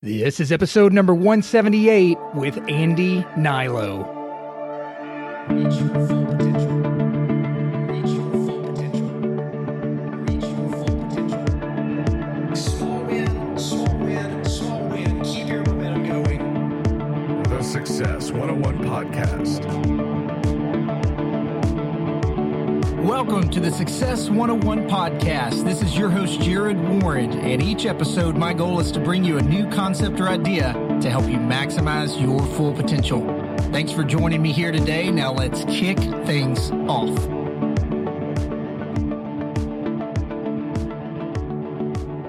This is episode number 178 with Andy Hnilo. Reach your full potential. Reach your full potential. Reach your full potential. Small win, small win, small win. Keep your momentum going. The Success 101 Podcast. Welcome to the Success 101 podcast. This is your host, Jared Warren. And each episode, my goal is to bring you a new concept or idea to help you maximize your full potential. Thanks for joining me here today. Now let's kick things off.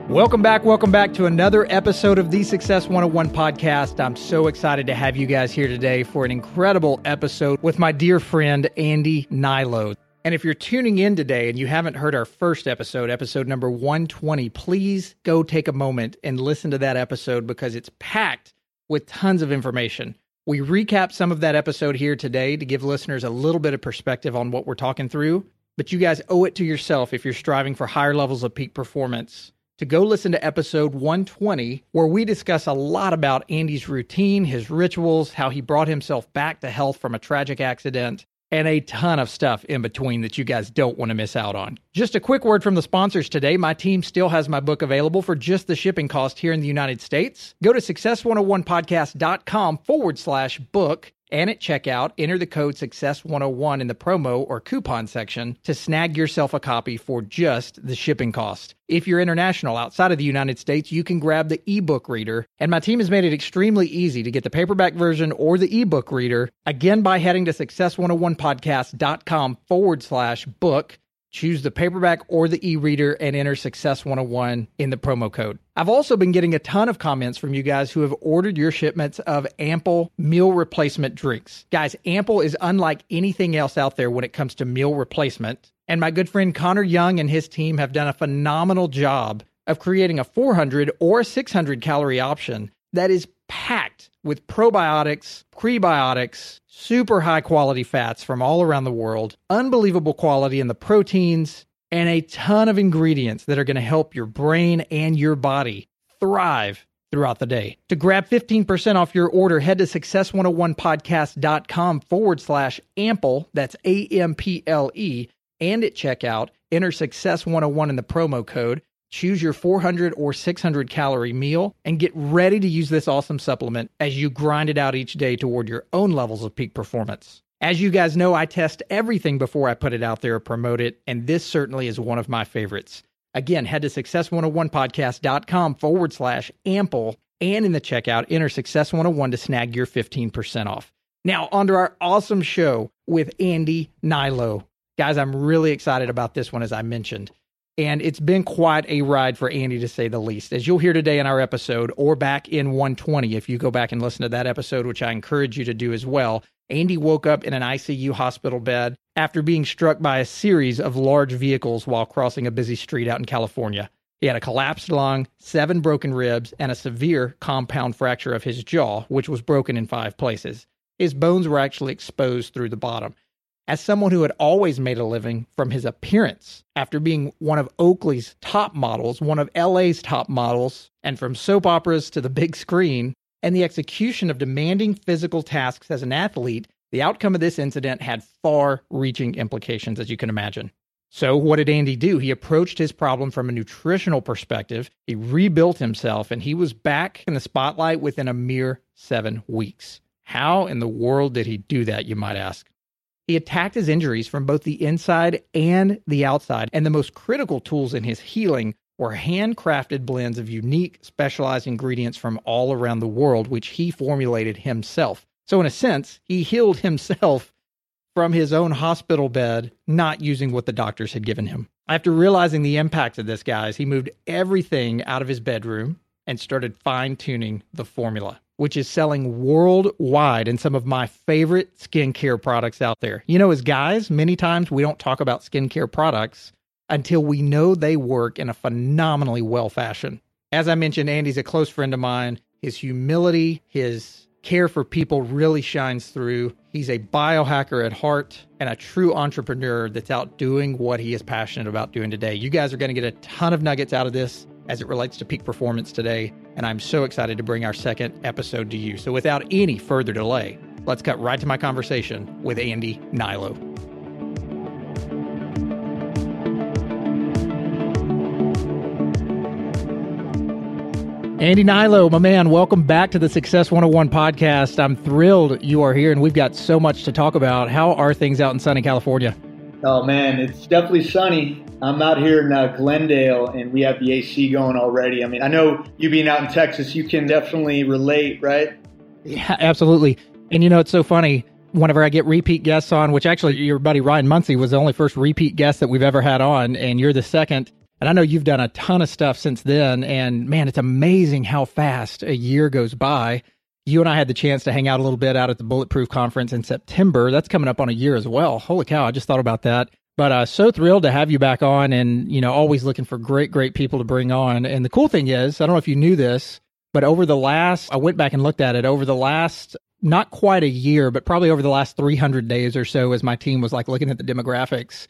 Welcome back. Welcome back to another episode of the Success 101 podcast. I'm so excited to have you guys here today for an incredible episode with my dear friend, Andy Hnilo. And if you're tuning in today and you haven't heard our first episode, episode number 120, please go take a moment and listen to that episode because it's packed with tons of information. We recap some of that episode here today to give listeners a little bit of perspective on what we're talking through, but you guys owe it to yourself if you're striving for higher levels of peak performance to go listen to episode 120, where we discuss a lot about Andy's routine, his rituals, how he brought himself back to health from a tragic accident, and a ton of stuff in between that you guys don't want to miss out on. Just a quick word from the sponsors today. My team still has my book available for just the shipping cost here in the United States. Go to success101podcast.com forward slash book and at checkout, enter the code Success101 in the promo or coupon section to snag yourself a copy for just the shipping cost. If you're international outside of the United States, you can grab the ebook reader. And my team has made it extremely easy to get the paperback version or the ebook reader, again, by heading to Success101podcast.com forward slash book. Choose the paperback or the e reader and enter Success 101 in the promo code. I've also been getting a ton of comments from you guys who have ordered your shipments of Ample meal replacement drinks. Guys, Ample is unlike anything else out there when it comes to meal replacement. And my good friend Connor Young and his team have done a phenomenal job of creating a 400 or 600 calorie option that is packed with probiotics, prebiotics, super high quality fats from all around the world, unbelievable quality in the proteins, and a ton of ingredients that are going to help your brain and your body thrive throughout the day. To grab 15% off your order, head to success101podcast.com forward slash ample. That's A M P L E. And at checkout, enter success 101 in the promo code. Choose your 400 or 600 calorie meal and get ready to use this awesome supplement as you grind it out each day toward your own levels of peak performance. As you guys know, I test everything before I put it out there or promote it, and this certainly is one of my favorites. Again, head to success101podcast.com forward slash ample and in the checkout, enter success 101 to snag your 15% off. Now, on to our awesome show with Andy Hnilo. Guys, I'm really excited about this one, as I mentioned. And it's been quite a ride for Andy, to say the least. As you'll hear today in our episode, or back in 120, if you go back and listen to that episode, which I encourage you to do as well, Andy woke up in an ICU hospital bed after being struck by a series of large vehicles while crossing a busy street out in California. He had a collapsed lung, seven broken ribs, and a severe compound fracture of his jaw, which was broken in five places. His bones were actually exposed through the bottom as someone who had always made a living from his appearance after being one of Oakley's top models, one of LA's top models, and from soap operas to the big screen, and the execution of demanding physical tasks as an athlete, the outcome of this incident had far reaching implications, as you can imagine. So, what did Andy do? He approached his problem from a nutritional perspective. He rebuilt himself and he was back in the spotlight within a mere seven weeks. How in the world did he do that, you might ask? He attacked his injuries from both the inside and the outside, and the most critical tools in his healing were handcrafted blends of unique, specialized ingredients from all around the world, which he formulated himself. So, in a sense, he healed himself from his own hospital bed, not using what the doctors had given him. After realizing the impact of this, guys, he moved everything out of his bedroom and started fine tuning the formula which is selling worldwide in some of my favorite skincare products out there. You know, as guys, many times we don't talk about skincare products until we know they work in a phenomenally well fashion. As I mentioned, Andy's a close friend of mine. His humility, his care for people really shines through. He's a biohacker at heart and a true entrepreneur that's out doing what he is passionate about doing today. You guys are going to get a ton of nuggets out of this as it relates to peak performance today. And I'm so excited to bring our second episode to you. So, without any further delay, let's cut right to my conversation with Andy Hnilo. Andy Hnilo, my man, welcome back to the Success 101 podcast. I'm thrilled you are here and we've got so much to talk about. How are things out in sunny California? Oh man, it's definitely sunny. I'm out here in uh, Glendale and we have the AC going already. I mean, I know you being out in Texas, you can definitely relate, right? Yeah, absolutely. And you know, it's so funny. Whenever I get repeat guests on, which actually your buddy Ryan Munsey was the only first repeat guest that we've ever had on, and you're the second. And I know you've done a ton of stuff since then. And man, it's amazing how fast a year goes by. You and I had the chance to hang out a little bit out at the Bulletproof Conference in September. That's coming up on a year as well. Holy cow, I just thought about that. But uh, so thrilled to have you back on and, you know, always looking for great, great people to bring on. And the cool thing is, I don't know if you knew this, but over the last, I went back and looked at it over the last, not quite a year, but probably over the last 300 days or so, as my team was like looking at the demographics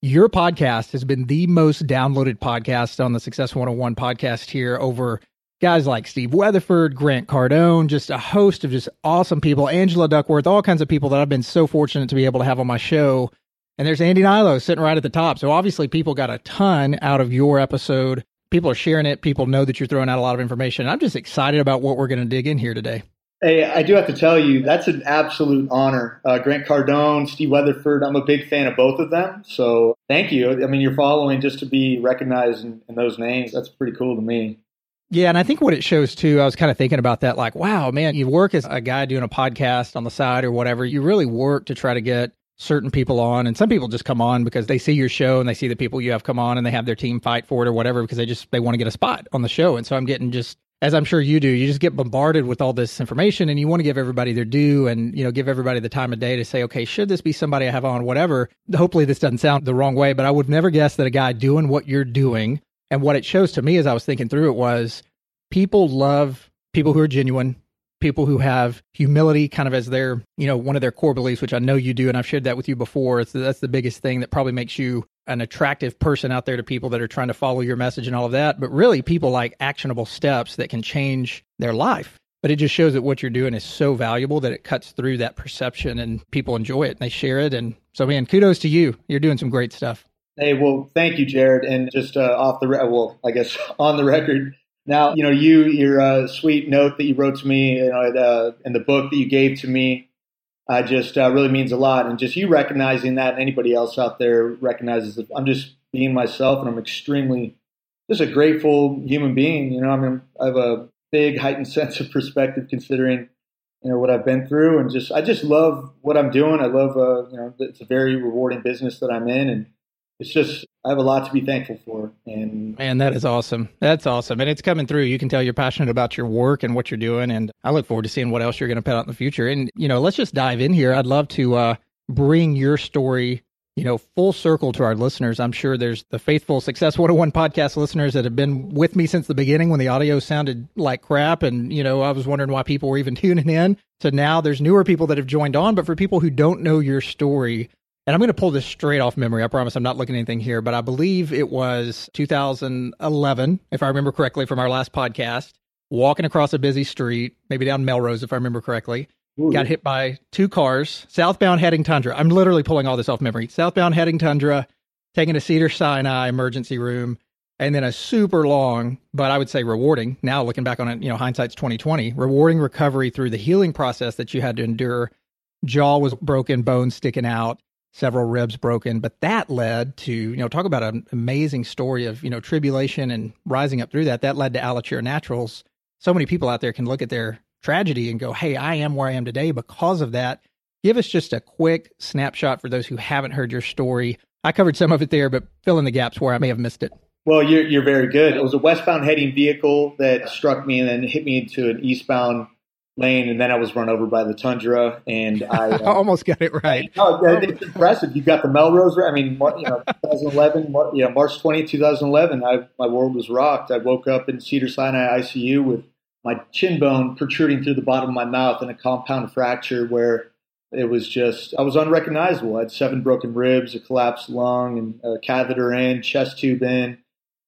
your podcast has been the most downloaded podcast on the Success 101 podcast here over guys like Steve Weatherford, Grant Cardone, just a host of just awesome people, Angela Duckworth, all kinds of people that I've been so fortunate to be able to have on my show. And there's Andy Hnilo sitting right at the top. So obviously people got a ton out of your episode. People are sharing it. People know that you're throwing out a lot of information. I'm just excited about what we're going to dig in here today. Hey, I do have to tell you, that's an absolute honor. Uh, Grant Cardone, Steve Weatherford, I'm a big fan of both of them. So thank you. I mean, you're following just to be recognized in, in those names. That's pretty cool to me. Yeah, and I think what it shows too, I was kind of thinking about that like, wow, man, you work as a guy doing a podcast on the side or whatever. You really work to try to get certain people on. And some people just come on because they see your show and they see the people you have come on and they have their team fight for it or whatever because they just they want to get a spot on the show. And so I'm getting just as I'm sure you do, you just get bombarded with all this information and you want to give everybody their due and, you know, give everybody the time of day to say, okay, should this be somebody I have on, whatever. Hopefully this doesn't sound the wrong way, but I would never guess that a guy doing what you're doing and what it shows to me as I was thinking through it was people love people who are genuine, people who have humility kind of as their, you know, one of their core beliefs, which I know you do. And I've shared that with you before. It's, that's the biggest thing that probably makes you an attractive person out there to people that are trying to follow your message and all of that. But really, people like actionable steps that can change their life. But it just shows that what you're doing is so valuable that it cuts through that perception and people enjoy it and they share it. And so, man, kudos to you. You're doing some great stuff. Hey, well, thank you, Jared. And just uh, off the, re- well, I guess on the record, now, you know, you, your uh, sweet note that you wrote to me, you know, uh, and the book that you gave to me, uh, just uh, really means a lot. And just you recognizing that, and anybody else out there recognizes that I'm just being myself, and I'm extremely just a grateful human being. You know, I mean, I have a big heightened sense of perspective considering you know what I've been through, and just I just love what I'm doing. I love, uh, you know, it's a very rewarding business that I'm in, and it's just I have a lot to be thankful for. And man, that is awesome. That's awesome, and it's coming through. You can tell you're passionate about your work and what you're doing, and I look forward to seeing what else you're going to put out in the future. And you know, let's just dive in here. I'd love to uh, bring your story. You know, full circle to our listeners. I'm sure there's the faithful Success 101 podcast listeners that have been with me since the beginning when the audio sounded like crap. And, you know, I was wondering why people were even tuning in. So now there's newer people that have joined on. But for people who don't know your story, and I'm going to pull this straight off memory. I promise I'm not looking at anything here, but I believe it was 2011, if I remember correctly from our last podcast, walking across a busy street, maybe down Melrose, if I remember correctly. Ooh. Got hit by two cars, southbound heading Tundra. I'm literally pulling all this off memory. Southbound heading Tundra, taking a Cedar Sinai emergency room, and then a super long, but I would say rewarding. Now looking back on it, you know, hindsight's 2020, rewarding recovery through the healing process that you had to endure. Jaw was broken, bones sticking out several ribs broken. But that led to, you know, talk about an amazing story of, you know, tribulation and rising up through that. That led to Alitura Naturals. So many people out there can look at their tragedy and go, hey, I am where I am today because of that. Give us just a quick snapshot for those who haven't heard your story. I covered some of it there, but fill in the gaps where I may have missed it. Well, you're, you're very good. It was a westbound heading vehicle that struck me and then hit me into an eastbound lane, and then I was run over by the Tundra, and I uh, almost got it right. No, it's impressive. You got the Melrose. I mean, you know, 2011, you know, March 20, 2011. I, my world was rocked. I woke up in Cedar Sinai ICU with my chin bone protruding through the bottom of my mouth and a compound fracture where it was just I was unrecognizable. I had seven broken ribs, a collapsed lung, and a catheter in, chest tube in.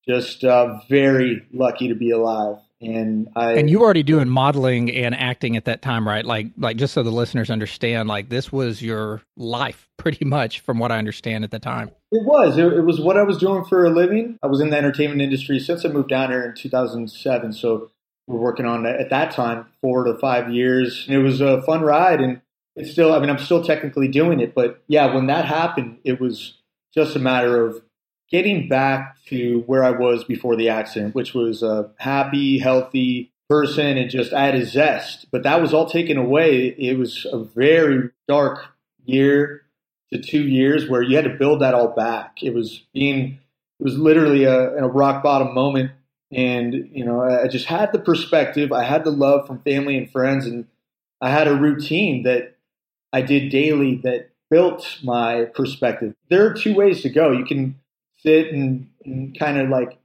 Just uh, very lucky to be alive. And I And you were already doing modeling and acting at that time, right? Like, like just so the listeners understand, like this was your life, pretty much, from what I understand at the time. It was. It, it, was what I was doing for a living. I was in the entertainment industry since I moved down here in 2007. So we're working on at that time four to five years. And it was a fun ride, and it's still. I mean, I'm still technically doing it, but yeah, when that happened, it was just a matter of getting back to where I was before the accident, which was a happy, healthy person and just I had a zest. But that was all taken away. It was a very dark year to two years where you had to build that all back. It was being, it was literally a, a rock bottom moment. And, you know, I just had the perspective. I had the love from family and friends. And I had a routine that I did daily that built my perspective. There are two ways to go. You can sit and, and kind of like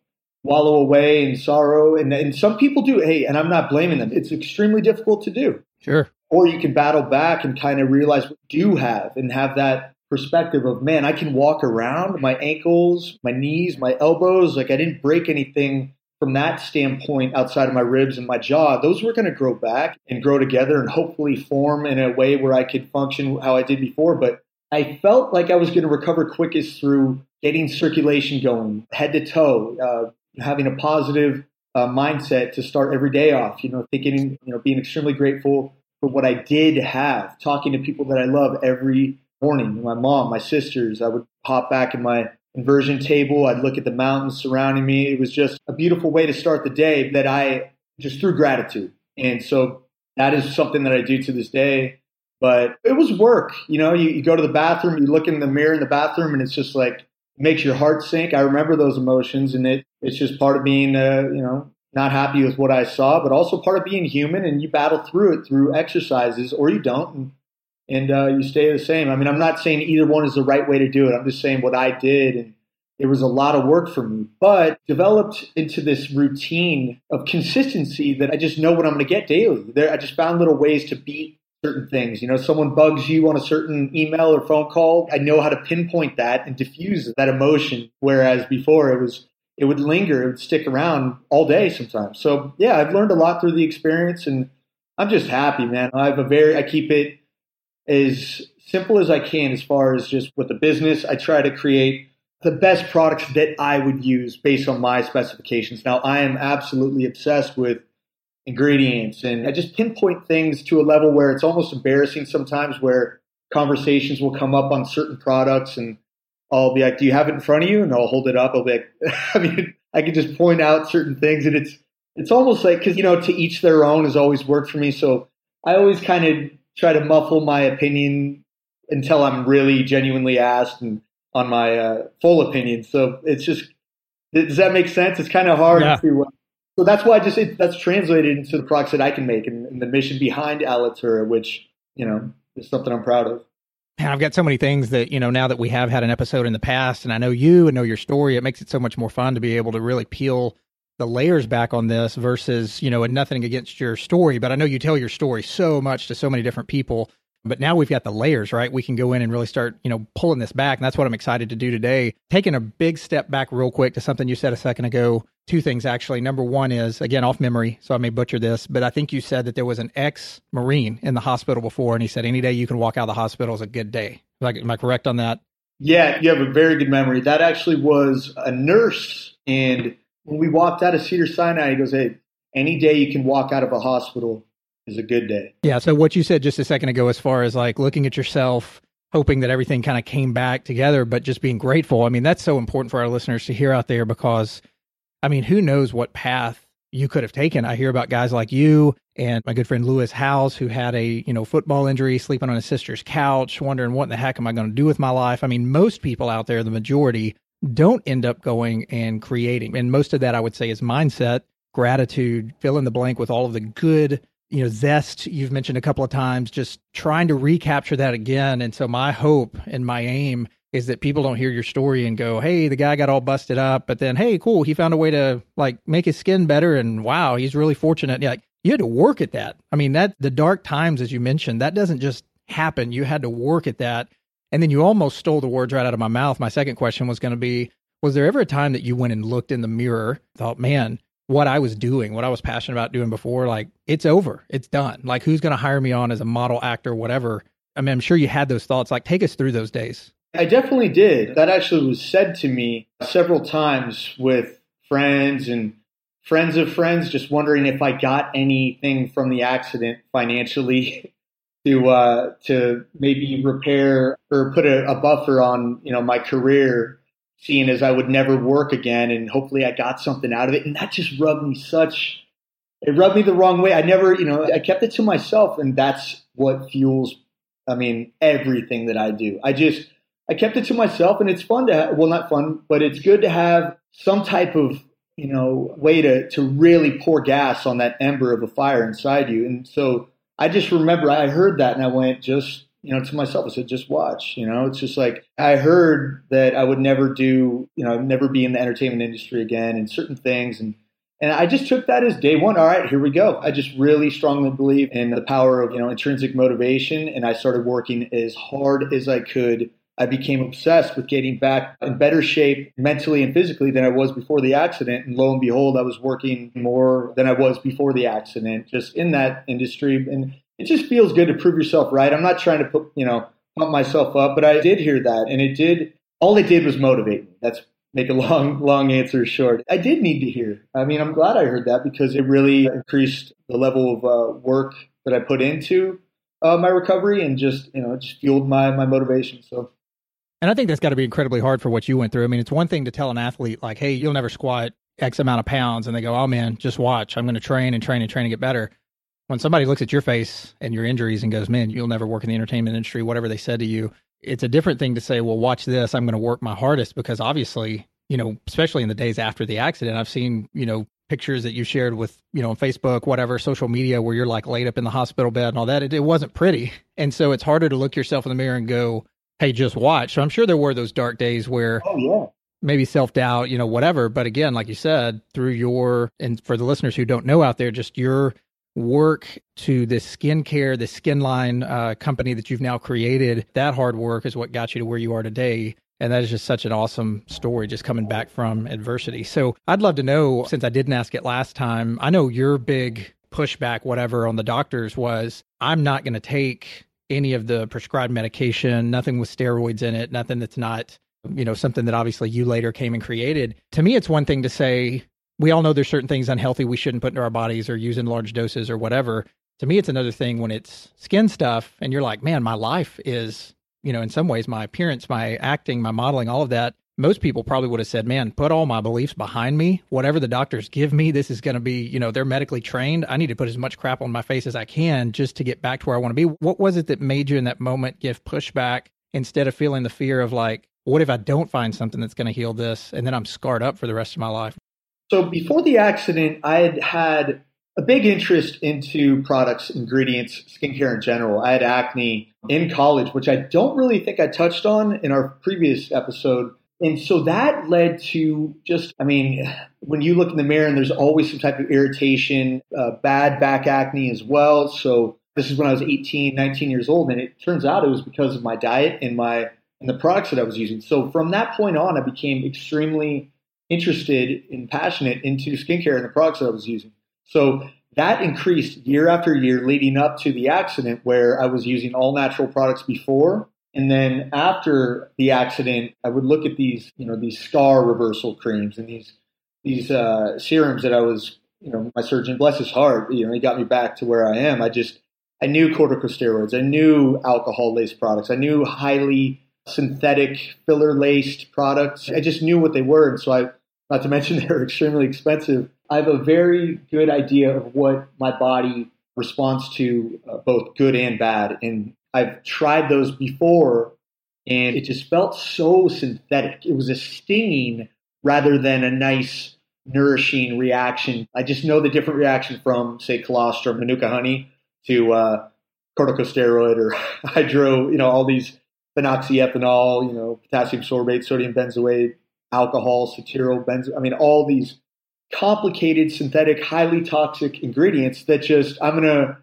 wallow away in sorrow. And, and some people do. Hey, and I'm not blaming them. It's extremely difficult to do. Sure. Or you can battle back and kind of realize what you have and have that perspective of, man, I can walk around my ankles, my knees, my elbows. Like I didn't break anything from that standpoint outside of my ribs and my jaw. Those were going to grow back and grow together and hopefully form in a way where I could function how I did before. But I felt like I was going to recover quickest through getting circulation going, head to toe, uh, having a positive uh, mindset to start every day off. You know, thinking, you know, being extremely grateful for what I did have, talking to people that I love every morning. My mom, my sisters. I would hop back in my inversion table. I'd look at the mountains surrounding me. It was just a beautiful way to start the day that I just through gratitude. And so that is something that I do to this day. But it was work. You know, you, you go to the bathroom, you look in the mirror in the bathroom, and it's just like makes your heart sink. I remember those emotions, and it it's just part of being, uh, you know, not happy with what I saw, but also part of being human. And you battle through it through exercises, or you don't, and, and uh, you stay the same. I mean, I'm not saying either one is the right way to do it. I'm just saying what I did, and it was a lot of work for me, but developed into this routine of consistency that I just know what I'm going to get daily. There, I just found little ways to beat certain things. You know, someone bugs you on a certain email or phone call. I know how to pinpoint that and diffuse that emotion. Whereas before it was, it would linger, it would stick around all day sometimes. So yeah, I've learned a lot through the experience and I'm just happy, man. I have a very, I keep it as simple as I can as far as just with the business. I try to create the best products that I would use based on my specifications. Now, I am absolutely obsessed with ingredients and I just pinpoint things to a level where it's almost embarrassing sometimes where conversations will come up on certain products and I'll be like, do you have it in front of you? And I'll hold it up. I'll be like, I mean, I can just point out certain things and it's, it's almost like, cause you know, to each their own has always worked for me. So I always kind of try to muffle my opinion until I'm really genuinely asked and on my uh, full opinion. So it's just, does that make sense? It's kind of hard Yeah. to, uh, so that's why I just it, that's translated into the products that I can make and, and the mission behind Alitura, which you know is something I'm proud of. And I've got so many things that, you know, now that we have had an episode in the past and I know you and know your story, it makes it so much more fun to be able to really peel the layers back on this versus, you know, and nothing against your story, but I know you tell your story so much to so many different people. But now we've got the layers, right? We can go in and really start, you know, pulling this back. And that's what I'm excited to do today. Taking a big step back real quick to something you said a second ago. Two things actually. Number one is, again, off memory, so I may butcher this, but I think you said that there was an ex Marine in the hospital before, and he said any day you can walk out of the hospital is a good day. Like, am I correct on that? Yeah, you have a very good memory. That actually was a nurse, and when we walked out of Cedar Sinai, he goes, "Hey, any day you can walk out of a hospital is a good day." Yeah. So what you said just a second ago, as far as like looking at yourself, hoping that everything kind of came back together, but just being grateful. I mean, that's so important for our listeners to hear out there because, I mean, who knows what path you could have taken. I hear about guys like you and my good friend Lewis Howes, who had a you know football injury, sleeping on his sister's couch, wondering what in the heck am I going to do with my life. I mean, most people out there, the majority, don't end up going and creating, and most of that I would say is mindset, gratitude, fill in the blank with all of the good you know zest you've mentioned a couple of times just trying to recapture that again. And so my hope and my aim is that people don't hear your story and go hey the guy got all busted up but then hey cool he found a way to like make his skin better and wow he's really fortunate. Like you had to work at that. I mean that the dark times as you mentioned that doesn't just happen. You had to work at that. And then you almost stole the words right out of my mouth. My second question was going to be was there ever a time that you went and looked in the mirror thought man what I was doing, what I was passionate about doing before, like it's over. It's done. Like who's going to hire me on as a model, actor, whatever? I mean, I'm sure you had those thoughts. Like take us through those days. I definitely did. That actually was said to me several times with friends and friends of friends, just wondering if I got anything from the accident financially to uh, to maybe repair or put a, a buffer on you know my career, seeing as I would never work again, and hopefully I got something out of it. And that just rubbed me such. It rubbed me the wrong way. I never, you know, I kept it to myself, and that's what fuels. I mean, everything that I do. I just I kept it to myself, and it's fun to have, well, not fun, but it's good to have some type of you know way to to really pour gas on that ember of a fire inside you. And so I just remember I heard that, and I went just you know to myself. I said, just watch. You know, it's just like I heard that I would never do, you know, never be in the entertainment industry again, and certain things, and and I just took that as day one. All right, here we go. I just really strongly believe in the power of you know intrinsic motivation, and I started working as hard as I could I became obsessed with getting back in better shape mentally and physically than I was before the accident. And lo and behold, I was working more than I was before the accident, just in that industry. And it just feels good to prove yourself right. I'm not trying to put, you know, pump myself up, but I did hear that. And it did, all it did was motivate me. That's make a long, long answer short. I did need to hear. I mean, I'm glad I heard that because it really increased the level of uh, work that I put into uh, my recovery and just, you know, it just fueled my, my motivation. So And I think that's got to be incredibly hard for what you went through. I mean, it's one thing to tell an athlete, like, hey, you'll never squat X amount of pounds. And they go, oh, man, just watch. I'm going to train and train and train and get better. When somebody looks at your face and your injuries and goes, man, you'll never work in the entertainment industry, whatever they said to you, it's a different thing to say, well, watch this. I'm going to work my hardest because obviously, you know, especially in the days after the accident, I've seen, you know, pictures that you shared with, you know, on Facebook, whatever, social media, where you're like laid up in the hospital bed and all that. It, it wasn't pretty. And so it's harder to look yourself in the mirror and go, hey, just watch. So I'm sure there were those dark days where Oh yeah. maybe self doubt, you know, whatever. But again, like you said, through your, and for the listeners who don't know out there, just your work to this skincare, the skin line uh, company that you've now created, that hard work is what got you to where you are today. And that is just such an awesome story, just coming back from adversity. So I'd love to know, since I didn't ask it last time, I know your big pushback, whatever, on the doctors was I'm not going to take any of the prescribed medication, nothing with steroids in it, nothing that's not, you know, something that obviously you later came and created. To me, it's one thing to say, we all know there's certain things unhealthy we shouldn't put into our bodies or use in large doses or whatever. To me, it's another thing when it's skin stuff and you're like, man, my life is, you know, in some ways, my appearance, my acting, my modeling, all of that. Most people probably would have said, man, put all my beliefs behind me. Whatever the doctors give me, this is going to be, you know, they're medically trained. I need to put as much crap on my face as I can just to get back to where I want to be. What was it that made you in that moment give pushback instead of feeling the fear of like, what if I don't find something that's going to heal this and then I'm scarred up for the rest of my life? So before the accident, I had had a big interest into products, ingredients, skincare in general. I had acne in college, which I don't really think I touched on in our previous episode. And so that led to just, I mean, when you look in the mirror and there's always some type of irritation, uh, bad back acne as well. So this is when I was 18, 19 years old. And it turns out it was because of my diet and my, and the products that I was using. So from that point on, I became extremely interested and passionate into skincare and the products I was using. So that increased year after year leading up to the accident where I was using all natural products before. And then after the accident, I would look at these, you know, these scar reversal creams and these, these uh, serums that I was, you know, my surgeon, bless his heart, you know, he got me back to where I am. I just, I knew corticosteroids. I knew alcohol laced products. I knew highly synthetic filler laced products. I just knew what they were. And so I, not to mention they're extremely expensive. I have a very good idea of what my body responds to, uh, both good and bad. And I've tried those before and it just felt so synthetic. It was a stinging rather than a nice, nourishing reaction. I just know the different reaction from, say, colostrum, manuka honey to uh, corticosteroid or hydro, you know, all these phenoxyethanol, you know, potassium sorbate, sodium benzoate, alcohol, cetyl benzo. I mean, all these complicated, synthetic, highly toxic ingredients that just I'm going to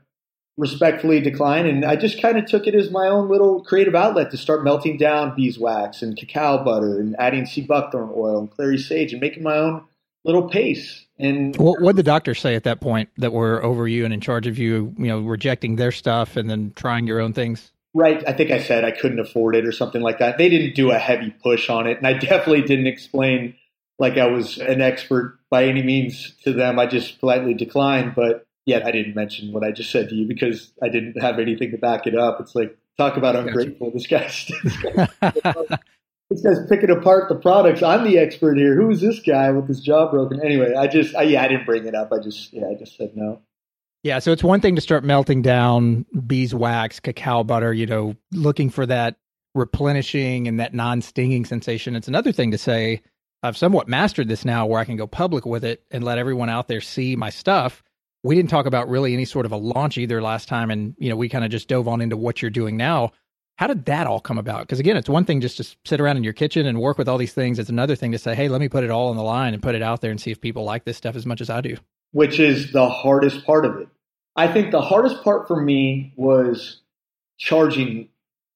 respectfully decline. And I just kind of took it as my own little creative outlet to start melting down beeswax and cacao butter and adding sea buckthorn oil and clary sage and making my own little paste. And What what the doctors say at that point that were over you and in charge of you, you know, rejecting their stuff and then trying your own things? Right. I think I said I couldn't afford it or something like that. They didn't do a heavy push on it. And I definitely didn't explain like I was an expert by any means to them. I just politely declined. But yet I didn't mention what I just said to you because I didn't have anything to back it up. It's like, talk about ungrateful. This guy's, this guy's, this guy's picking apart the products. I'm the expert here. Who is this guy with his jaw broken? Anyway, I just, I, yeah, I didn't bring it up. I just, yeah, I just said no. Yeah, so it's one thing to start melting down beeswax, cacao butter, you know, looking for that replenishing and that non-stinging sensation. It's another thing to say, I've somewhat mastered this now where I can go public with it and let everyone out there see my stuff. We didn't talk about really any sort of a launch either last time and you know, we kind of just dove on into what you're doing now. How did that all come about? Because again, it's one thing just to sit around in your kitchen and work with all these things. It's another thing to say, "Hey, let me put it all on the line and put it out there and see if people like this stuff as much as I do." Which is the hardest part of it. I think the hardest part for me was charging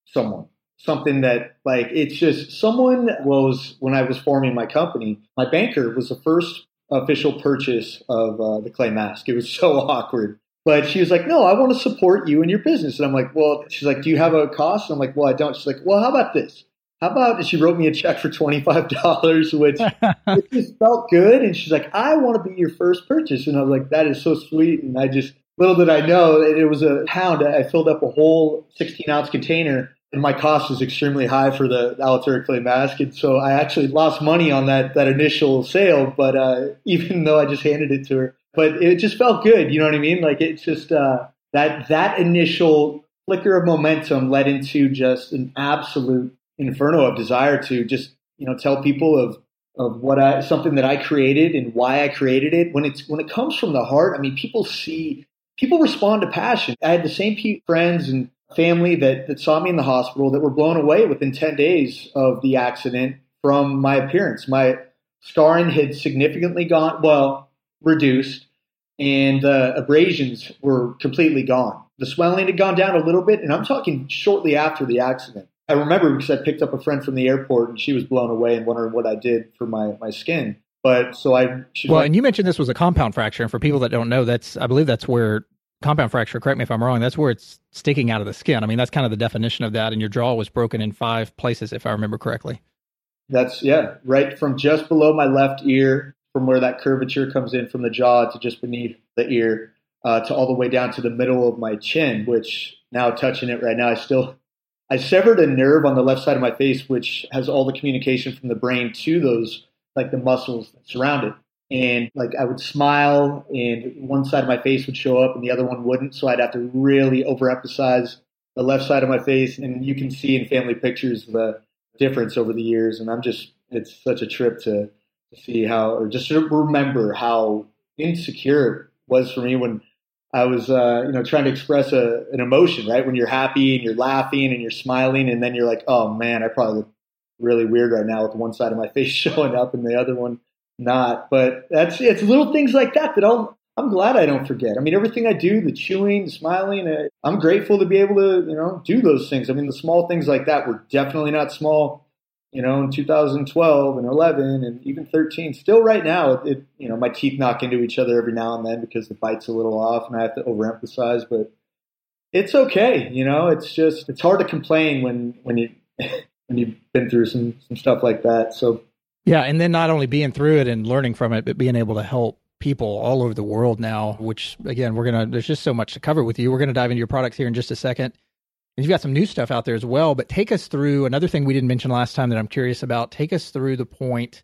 someone something that like it's just someone was when I was forming my company, my banker was the first official purchase of uh, the clay mask. It was so awkward. But she was like, "No, I want to support you and your business." And I'm like, "Well," she's like, "Do you have a cost?" And I'm like, "Well, I don't." She's like, "Well, how about this? How about?" She wrote me a check for twenty five dollars, which it just felt good. And she's like, I want to be your first purchase. And I was like, that is so sweet. And I just, little did I know, it, it was a pound. I filled up a whole 16 ounce container. And my cost was extremely high for the Alitura clay mask. And so I actually lost money on that, that initial sale. But uh, even though I just handed it to her, but it just felt good. You know what I mean? Like it's just uh, that, that initial flicker of momentum led into just an absolute inferno of desire to just, you know, tell people of, of what I something that I created and why I created it. When it's when it comes from the heart, I mean, people see people respond to passion. I had the same friends and family that that saw me in the hospital that were blown away within ten days of the accident from my appearance. My scarring had significantly gone well reduced, and the abrasions were completely gone. The swelling had gone down a little bit, and I'm talking shortly after the accident. I remember because I picked up a friend from the airport and she was blown away and wondering what I did for my, my skin. But so I, she Well, went- and you mentioned this was a compound fracture, and for people that don't know, that's I believe that's where compound fracture. Correct me if I'm wrong. That's where it's sticking out of the skin. I mean, that's kind of the definition of that. And your jaw was broken in five places, if I remember correctly. that's, yeah, right from just below my left ear, from where that curvature comes in from the jaw to just beneath the ear, uh, to all the way down to the middle of my chin, which now touching it right now, I still, I severed a nerve on the left side of my face, which has all the communication from the brain to those, like the muscles that surround it. And like I would smile, and one side of my face would show up, and the other one wouldn't. So I'd have to really overemphasize the left side of my face. And you can see in family pictures the difference over the years. And I'm just, it's such a trip to, to see how, or just remember how insecure it was for me when I was, uh, you know, trying to express a, an emotion, right? When you're happy and you're laughing and you're smiling, and then you're like, oh man, I probably look really weird right now with one side of my face showing up and the other one not. But that's it's little things like that that I'll. I'm glad I don't forget. I mean, everything I do, the chewing, the smiling, uh, I'm grateful to be able to, you know, do those things. I mean, the small things like that were definitely not small, you know, in 2012 and 11 and even 13. Still, right now, it, you know, my teeth knock into each other every now and then because the bite's a little off and I have to overemphasize, but it's okay. You know, it's just it's hard to complain when when you when you've been through some some stuff like that. So Yeah, and then not only being through it and learning from it, but being able to help people all over the world now. Which again, we're gonna. There's just so much to cover with you. We're gonna dive into your products here in just a second. And you've got some new stuff out there as well. But take us through another thing we didn't mention last time that I'm curious about. Take us through the point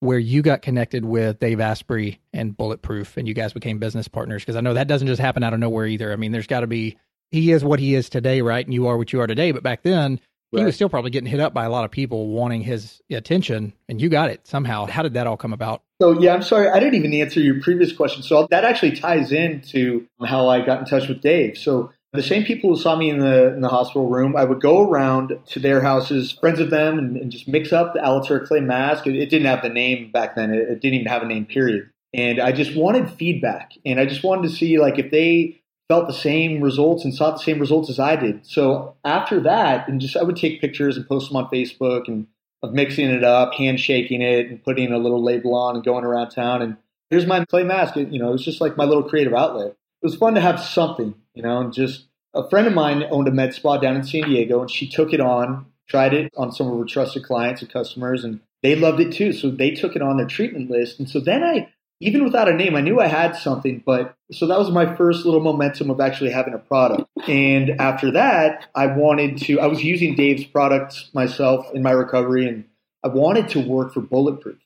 where you got connected with Dave Asprey and Bulletproof, and you guys became business partners. Because I know that doesn't just happen out of nowhere either. I mean, there's got to be. He is what he is today, right? And you are what you are today. But back then, he was still probably getting hit up by a lot of people wanting his attention, and you got it somehow. How did that all come about? So yeah, I'm sorry, I didn't even answer your previous question. So that actually ties into how I got in touch with Dave. So the same people who saw me in the in the hospital room, I would go around to their houses, friends of them, and, and just mix up the Alitura clay mask. It, it didn't have the name back then; it, it didn't even have a name. Period. And I just wanted feedback, and I just wanted to see like if they felt the same results and saw the same results as I did. So after that, and just I would take pictures and post them on Facebook and of mixing it up, handshaking it, and putting a little label on and going around town. And here's my clay mask. It, you know, it was just like my little creative outlet. It was fun to have something, you know, and just a friend of mine owned a med spa down in San Diego, and she took it on, tried it on some of her trusted clients and customers, and they loved it too. So they took it on their treatment list. And so then I, even without a name, I knew I had something. But so that was my first little momentum of actually having a product. And after that, I wanted to, I was using Dave's products myself in my recovery, and I wanted to work for Bulletproof.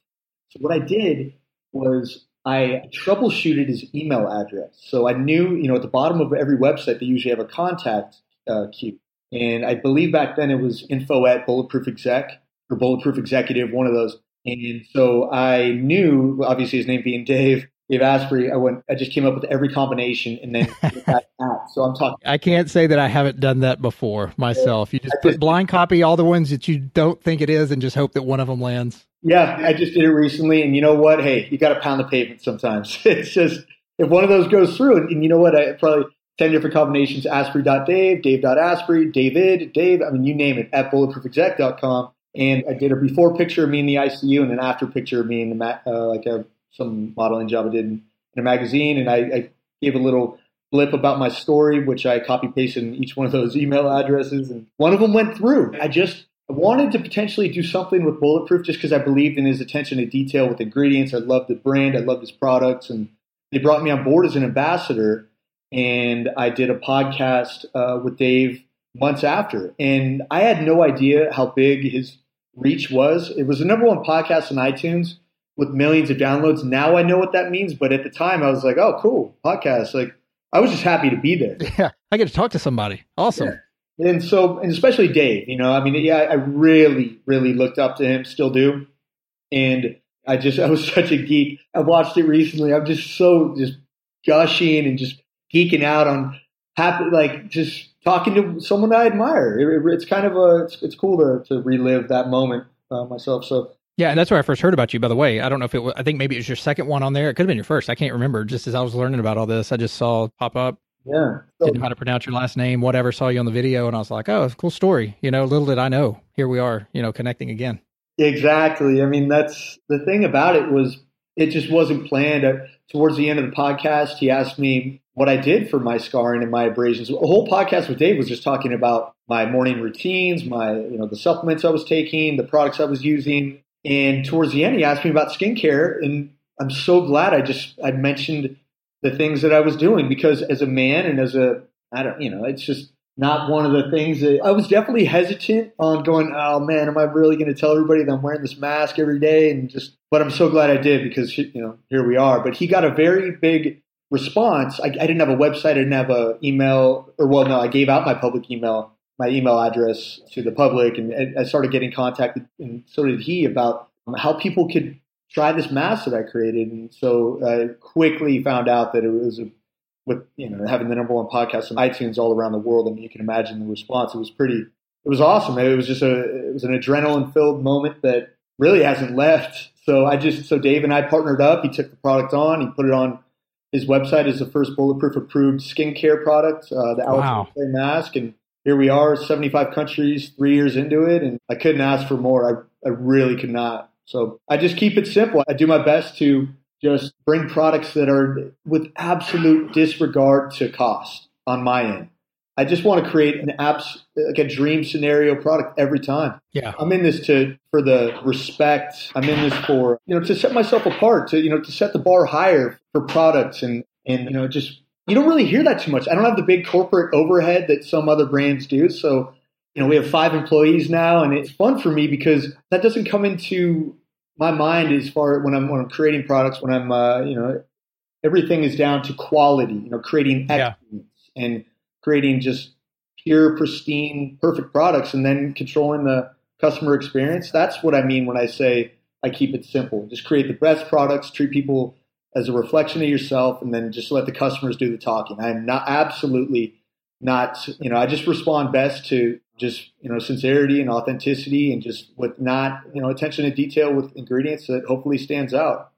So what I did was I troubleshooted his email address. So I knew, you know, at the bottom of every website, they usually have a contact uh, queue. And I believe back then it was info at bulletproof exec or bulletproof executive, one of those. And so I knew, obviously his name being Dave, Dave Asprey, I went, I just came up with every combination and then that. So I'm talking. I can't say that I haven't done that before myself. You just put blind copy all the ones that you don't think it is and just hope that one of them lands. Yeah, I just did it recently, and you know what? Hey, you got to pound the pavement sometimes. it's just if one of those goes through, and, and you know what? I probably ten different combinations: Asprey.Dave, Dave.Asprey, David, Dave. I mean, you name it at bulletproofexec.com. And I did a before picture of me in the ICU and an after picture of me in the ma- uh, like a some modeling job I did in, in a magazine, and I, I gave a little blip about my story, which I copy pasted in each one of those email addresses, and one of them went through. I just I wanted to potentially do something with Bulletproof just because I believed in his attention to detail with ingredients. I loved the brand, I loved his products, and they brought me on board as an ambassador. And I did a podcast uh, with Dave months after, and I had no idea how big his reach was. It was the number one podcast on iTunes with millions of downloads. Now I know what that means, but at the time I was like, "Oh, cool podcast!" Like I was just happy to be there. Yeah, I get to talk to somebody. Awesome. Yeah. And so, and especially Dave, you know, I mean, yeah, I really, really looked up to him, still do. And I just, I was such a geek. I watched it recently. I'm just so just gushing and just geeking out on happy, like just talking to someone I admire. It, it, it's kind of a, it's, it's cool to, to relive that moment uh, myself. So Yeah, and that's where I first heard about you. By the way, I don't know if it. Was, I think maybe it was your second one on there. It could have been your first. I can't remember. Just as I was learning about all this, I just saw pop up. Yeah, so, Didn't know how to pronounce your last name. Whatever. Saw you on the video, and I was like, "Oh, it's a cool story." You know, little did I know. Here we are. You know, connecting again. Exactly. I mean, that's the thing about it was it just wasn't planned. Uh, towards the end of the podcast, he asked me what I did for my scarring and my abrasions. A whole podcast with Dave was just talking about my morning routines, my you know the supplements I was taking, the products I was using, and towards the end, he asked me about skincare, and I'm so glad I just I mentioned the things that I was doing because as a man and as a I don't you know it's just not one of the things that I was definitely hesitant on going, oh man, am I really going to tell everybody that I'm wearing this mask every day? And just, but I'm so glad I did because, you know, here we are. But he got a very big response. I, I didn't have a website. I didn't have a email or well, no, I gave out my public email, my email address to the public and, and I started getting contacted and so did he about how people could try this mask that I created. And so I quickly found out that it was a with you know having the number one podcast on iTunes all around the world, I mean, you can imagine the response. It was pretty, it was awesome. It was just a, it was an adrenaline filled moment that really hasn't left. So I just, so Dave and I partnered up. He took the product on, he put it on his website as the first bulletproof approved skincare product, uh, the Wow. Aloe mask, and here we are, 75 countries, three years into it, and I couldn't ask for more. I, I really could not. So I just keep it simple. I do my best to just bring products that are with absolute disregard to cost on my end. I just want to create an apps like a dream scenario product every time. Yeah. I'm in this to for the respect. I'm in this for you know to set myself apart, to you know to set the bar higher for products and and you know just you don't really hear that too much. I don't have the big corporate overhead that some other brands do. So you know we have five employees now, and it's fun for me because that doesn't come into my mind is far when I'm when I'm creating products when I'm uh, you know everything is down to quality. You know creating Yeah. excellence and creating just pure, pristine, perfect products, and then controlling the customer experience. That's what I mean when I say I keep it simple. Just create the best products, treat people as a reflection of yourself, and then just let the customers do the talking. I'm not absolutely not, you know, I just respond best to just, you know, sincerity and authenticity and just with not, you know, attention to detail with ingredients that hopefully stands out.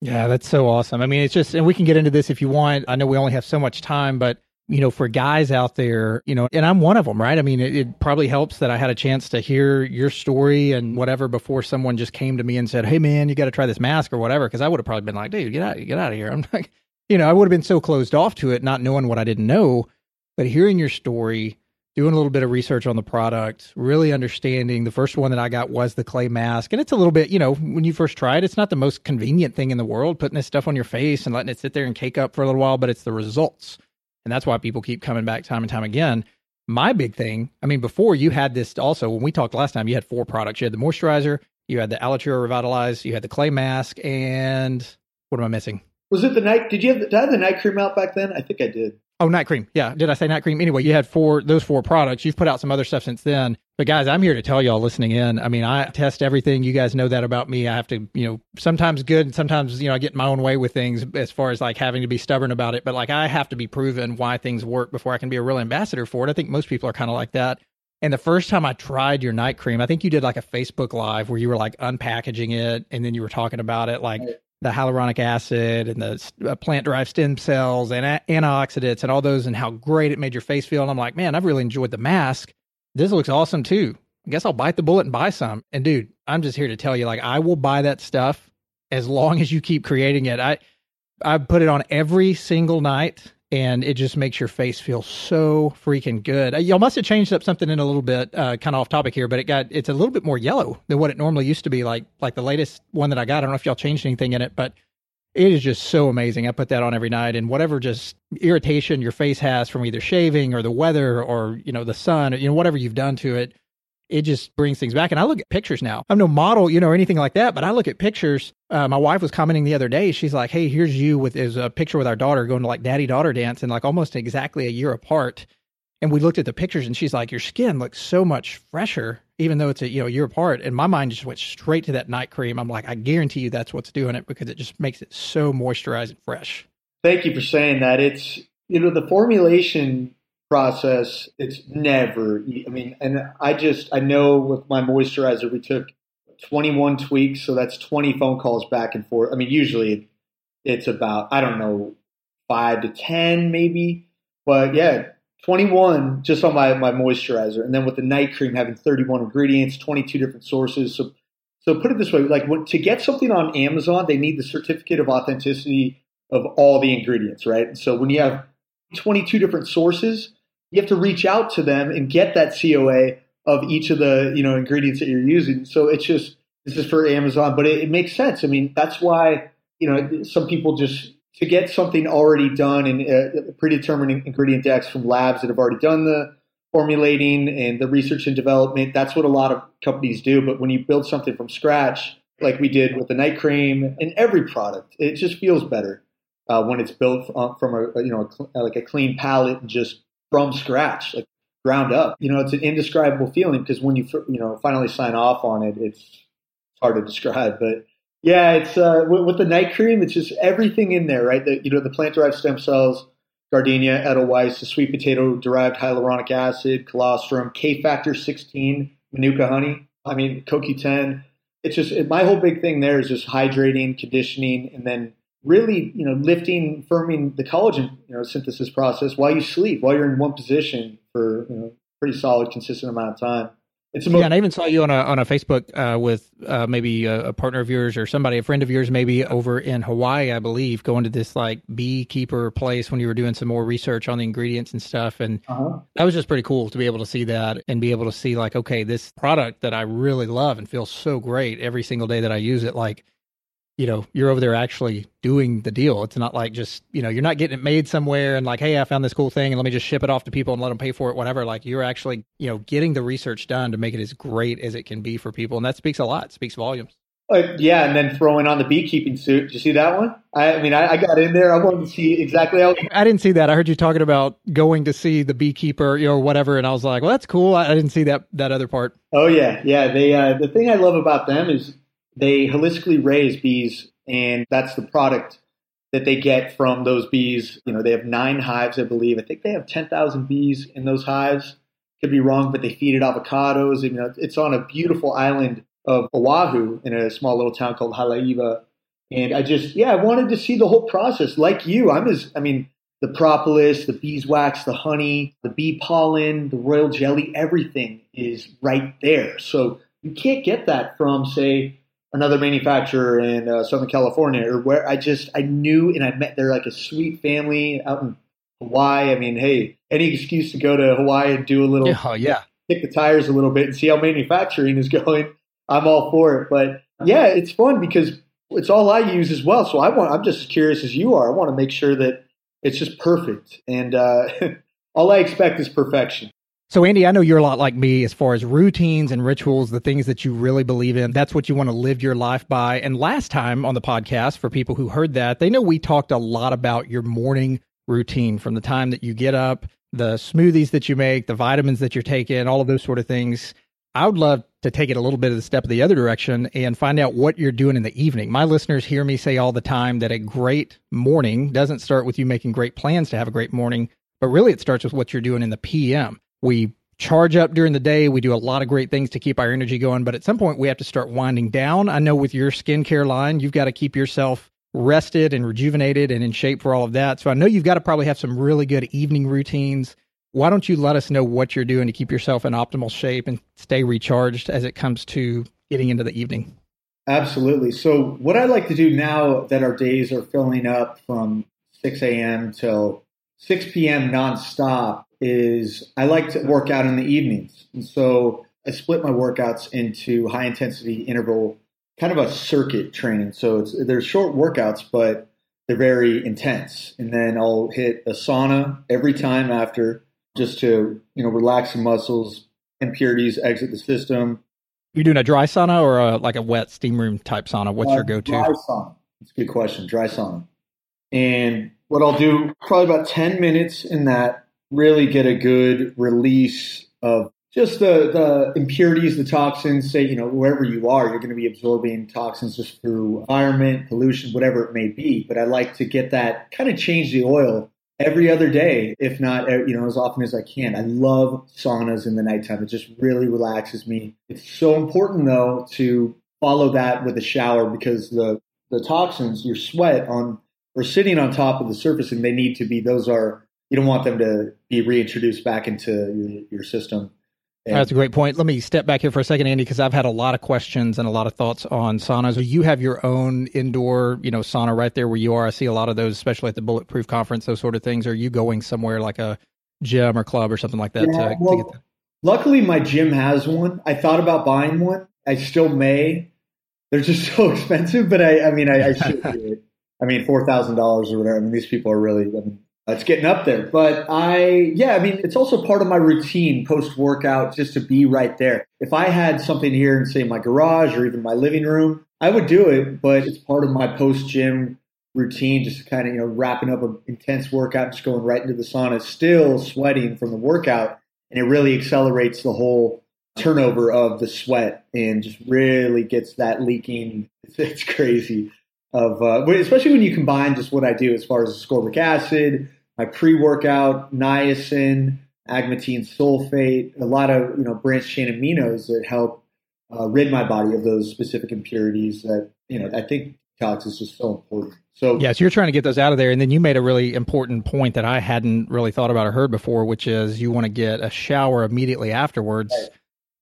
Yeah, that's so awesome. I mean, it's just, and we can get into this if you want. I know we only have so much time, but you know, for guys out there, you know, and I'm one of them, right? I mean, it, it, probably helps that I had a chance to hear your story and whatever before someone just came to me and said, "Hey, man, you got to try this mask or whatever," because I would have probably been like, "Dude, get out, get out of here." I'm like, you know, I would have been so closed off to it, not knowing what I didn't know. But hearing your story, doing a little bit of research on the product, really understanding the first one that I got was the clay mask. And it's a little bit, you know, when you first try it, it's not the most convenient thing in the world, putting this stuff on your face and letting it sit there and cake up for a little while, but it's the results. And that's why people keep coming back time and time again. My big thing, I mean, before you had this also, when we talked last time, you had four products. You had the moisturizer, you had the Alitura Revitalize, you had the clay mask, and what am I missing? Was it the night? Did you have the, did I have the night cream out back then? I think I did. Oh, night cream. Yeah. Did I say night cream? Anyway, you had four those four products. You've put out some other stuff since then. But guys, I'm here to tell y'all listening in. I mean, I test everything. You guys know that about me. I have to, you know, sometimes good and sometimes, you know, I get my own way with things as far as like having to be stubborn about it. But like I have to be proven why things work before I can be a real ambassador for it. I think most people are kind of like that. And the first time I tried your night cream, I think you did like a Facebook live where you were like unpackaging it and then you were talking about it like the hyaluronic acid and the uh, plant derived stem cells and a- antioxidants and all those and how great it made your face feel. And I'm like, man, I've really enjoyed the mask. This looks awesome too. I guess I'll bite the bullet and buy some. And dude, I'm just here to tell you, like, I will buy that stuff as long as you keep creating it. I I put it on every single night and it just makes your face feel so freaking good. Uh, Y'all must have changed up something in a little bit, uh, kind of off topic here, but it got it's a little bit more yellow than what it normally used to be. Like like the latest one that I got. I don't know if y'all changed anything in it, but it is just so amazing. I put that on every night, and whatever just irritation your face has from either shaving or the weather or you know the sun, or, you know whatever you've done to it, it just brings things back. And I look at pictures now. I'm no model, you know, or anything like that, but I look at pictures. Uh, my wife was commenting the other day. She's like, "Hey, here's you with is a picture with our daughter going to like daddy daughter dance, and like almost exactly a year apart." And we looked at the pictures, and she's like, "Your skin looks so much fresher, even though it's a you know year apart." And my mind just went straight to that night cream. I'm like, I guarantee you that's what's doing it because it just makes it so moisturized and fresh. Thank you for saying that. It's you know the formulation process. It's never. I mean, and I just I know with my moisturizer we took 21 tweaks, so that's 20 phone calls back and forth. I mean, usually it's about I don't know five to 10 maybe, but yeah. 21 just on my, my moisturizer and then with the night cream having 31 ingredients 22 different sources so so put it this way like to get something on amazon they need the certificate of authenticity of all the ingredients right so when you have 22 different sources you have to reach out to them and get that coa of each of the you know ingredients that you're using so it's just this is for amazon but it, it makes sense i mean that's why you know some people just to get something already done and uh, predetermined ingredient decks from labs that have already done the formulating and the research and development. That's what a lot of companies do. But when you build something from scratch, like we did with the night cream and every product, it just feels better uh, when it's built from from a you know a like a clean palette and just from scratch, like ground up. You know, it's an indescribable feeling because when you you know finally sign off on it, it's hard to describe, but yeah, it's uh, with, with the night cream. It's just everything in there, right? The, you know, the plant-derived stem cells, gardenia, edelweiss, the sweet potato-derived hyaluronic acid, colostrum, K-factor 16, manuka honey. I mean, CoQ10. It's just it, my whole big thing there is just hydrating, conditioning, and then really, you know, lifting, firming the collagen, you know, synthesis process while you sleep, while you're in one position for you know pretty solid, consistent amount of time. It's the most Yeah, and I even saw you on a on a Facebook uh, with uh, maybe a, a partner of yours or somebody, a friend of yours, maybe over in Hawaii, I believe, going to this like beekeeper place when you were doing some more research on the ingredients and stuff, and uh-huh. that was just pretty cool to be able to see that and be able to see like, okay, this product that I really love and feels so great every single day that I use it, like. You know, you're over there actually doing the deal. It's not like just, you know, you're not getting it made somewhere and like, hey, I found this cool thing and let me just ship it off to people and let them pay for it, whatever. Like, you're actually, you know, getting the research done to make it as great as it can be for people. And that speaks a lot, speaks volumes. Uh, yeah, and then throwing on the beekeeping suit. Did you see that one? I, I mean, I, I got in there. I wanted to see exactly how. I didn't see that. I heard you talking about going to see the beekeeper, you know, or whatever, and I was like, well, that's cool. I, I didn't see that that other part. Oh yeah, yeah. They uh, the thing I love about them is they holistically raise bees, and that's the product that they get from those bees. You know, they have nine hives, I believe. I think they have ten thousand bees in those hives. Could be wrong, but they feed it avocados. You know, it's on a beautiful island of Oahu in a small little town called Haleiwa. And I just, yeah, I wanted to see the whole process. Like you, I'm as, I mean, the propolis, the beeswax, the honey, the bee pollen, the royal jelly, everything is right there. So you can't get that from, say, another manufacturer in uh, Southern California or where I just, I knew and I met, they're like a sweet family out in Hawaii. I mean, hey, any excuse to go to Hawaii and do a little, Yeah, oh, yeah. kick the tires a little bit and see how manufacturing is going, I'm all for it. But yeah, it's fun because it's all I use as well. So I want, I'm just as curious as you are. I want to make sure that it's just perfect. And uh, all I expect is perfection. So, Andy, I know you're a lot like me as far as routines and rituals, the things that you really believe in. That's what you want to live your life by. And last time on the podcast, for people who heard that, they know we talked a lot about your morning routine from the time that you get up, the smoothies that you make, the vitamins that you're taking, all of those sort of things. I would love to take it a little bit of the step of the other direction and find out what you're doing in the evening. My listeners hear me say all the time that a great morning doesn't start with you making great plans to have a great morning, but really it starts with what you're doing in the PM. We charge up during the day. We do a lot of great things to keep our energy going, but at some point we have to start winding down. I know with your skincare line, you've got to keep yourself rested and rejuvenated and in shape for all of that. So I know you've got to probably have some really good evening routines. Why don't you let us know what you're doing to keep yourself in optimal shape and stay recharged as it comes to getting into the evening? Absolutely. So, what I like to do now that our days are filling up from 6 a.m. till 6 p.m. nonstop is I like to work out in the evenings. And so, I split my workouts into high intensity interval, kind of a circuit training. So, it's, they're short workouts, but they're very intense. And then I'll hit a sauna every time after just to, you know, relax the muscles, impurities exit the system. You're doing a dry sauna or a, like a wet steam room type sauna? What's your Uh, go to? Dry sauna. That's a good question. Dry sauna. And what I'll do, probably about 10 minutes in that, really get a good release of just the, the impurities, the toxins. Say, you know, wherever you are, you're going to be absorbing toxins just through environment, pollution, whatever it may be. But I like to get that, kind of change the oil every other day, if not, uh, you know, as often as I can. I love saunas in the nighttime. It just really relaxes me. It's so important though to follow that with a shower because the the toxins, your sweat on are sitting on top of the surface and they need to be those are you don't want them to be reintroduced back into your, your system. And- That's a great point. Let me step back here for a second, Andy, because I've had a lot of questions and a lot of thoughts on saunas. You have your own indoor, you know, sauna right there where you are. I see a lot of those, especially at the Bulletproof conference, those sort of things. Are you going somewhere like a gym or club or something like that Yeah, to, well, to get that? Luckily, my gym has one. I thought about buying one. I still may. They're just so expensive, but I, I mean, I, I should do it. I mean, four thousand dollars or whatever. I mean, these people are really. I mean, it's getting up there. But I, yeah, I mean, it's also part of my routine post workout just to be right there. If I had something here in, say, my garage or even my living room, I would do it. But it's part of my post gym routine, just kind of you know wrapping up an intense workout, just going right into the sauna, still sweating from the workout, and it really accelerates the whole turnover of the sweat and just really gets that leaking. It's, it's crazy. Of uh, especially when you combine just what I do as far as ascorbic acid, my pre-workout niacin, agmatine sulfate, a lot of you know branched chain aminos that help uh, rid my body of those specific impurities. That you know I think detox is just so important. So Yes, you're trying to get those out of there. And then you made a really important point that I hadn't really thought about or heard before, which is you want to get a shower immediately afterwards Right.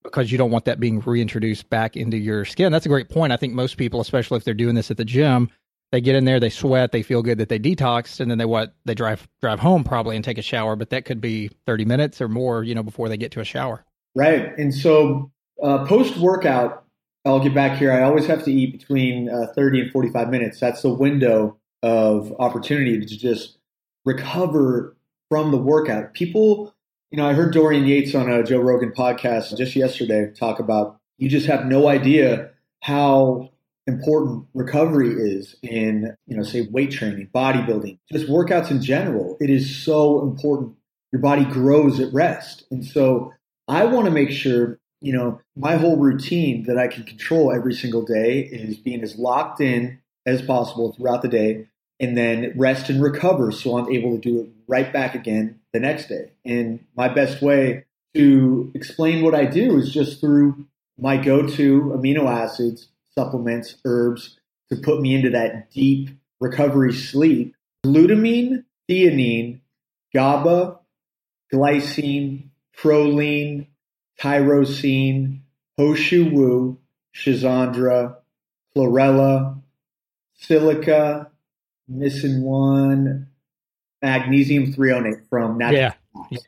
because you don't want that being reintroduced back into your skin. That's a great point. I think most people, especially if they're doing this at the gym, they get in there, they sweat, they feel good that they detoxed, and then they what they drive drive home probably and take a shower, but that could be 30 minutes or more, you know, before they get to a shower. Right. And so uh, post workout, I'll get back here. I always have to eat between uh, 30 and 45 minutes. That's the window of opportunity to just recover from the workout. People, you know, I heard Dorian Yates on a Joe Rogan podcast just yesterday talk about you just have no idea how important recovery is in, you know, say weight training, bodybuilding, just workouts in general. It is so important. Your body grows at rest. And so I want to make sure, you know, my whole routine that I can control every single day is being as locked in as possible throughout the day and then rest and recover so I'm able to do it right back again the next day. And my best way to explain what I do is just through my go to amino acids, supplements, herbs to put me into that deep recovery sleep. Glutamine theanine, GABA, glycine, proline, tyrosine, Ho Shou Wu, Schisandra, chlorella, silica, missing one, magnesium threonate from natural. Yeah.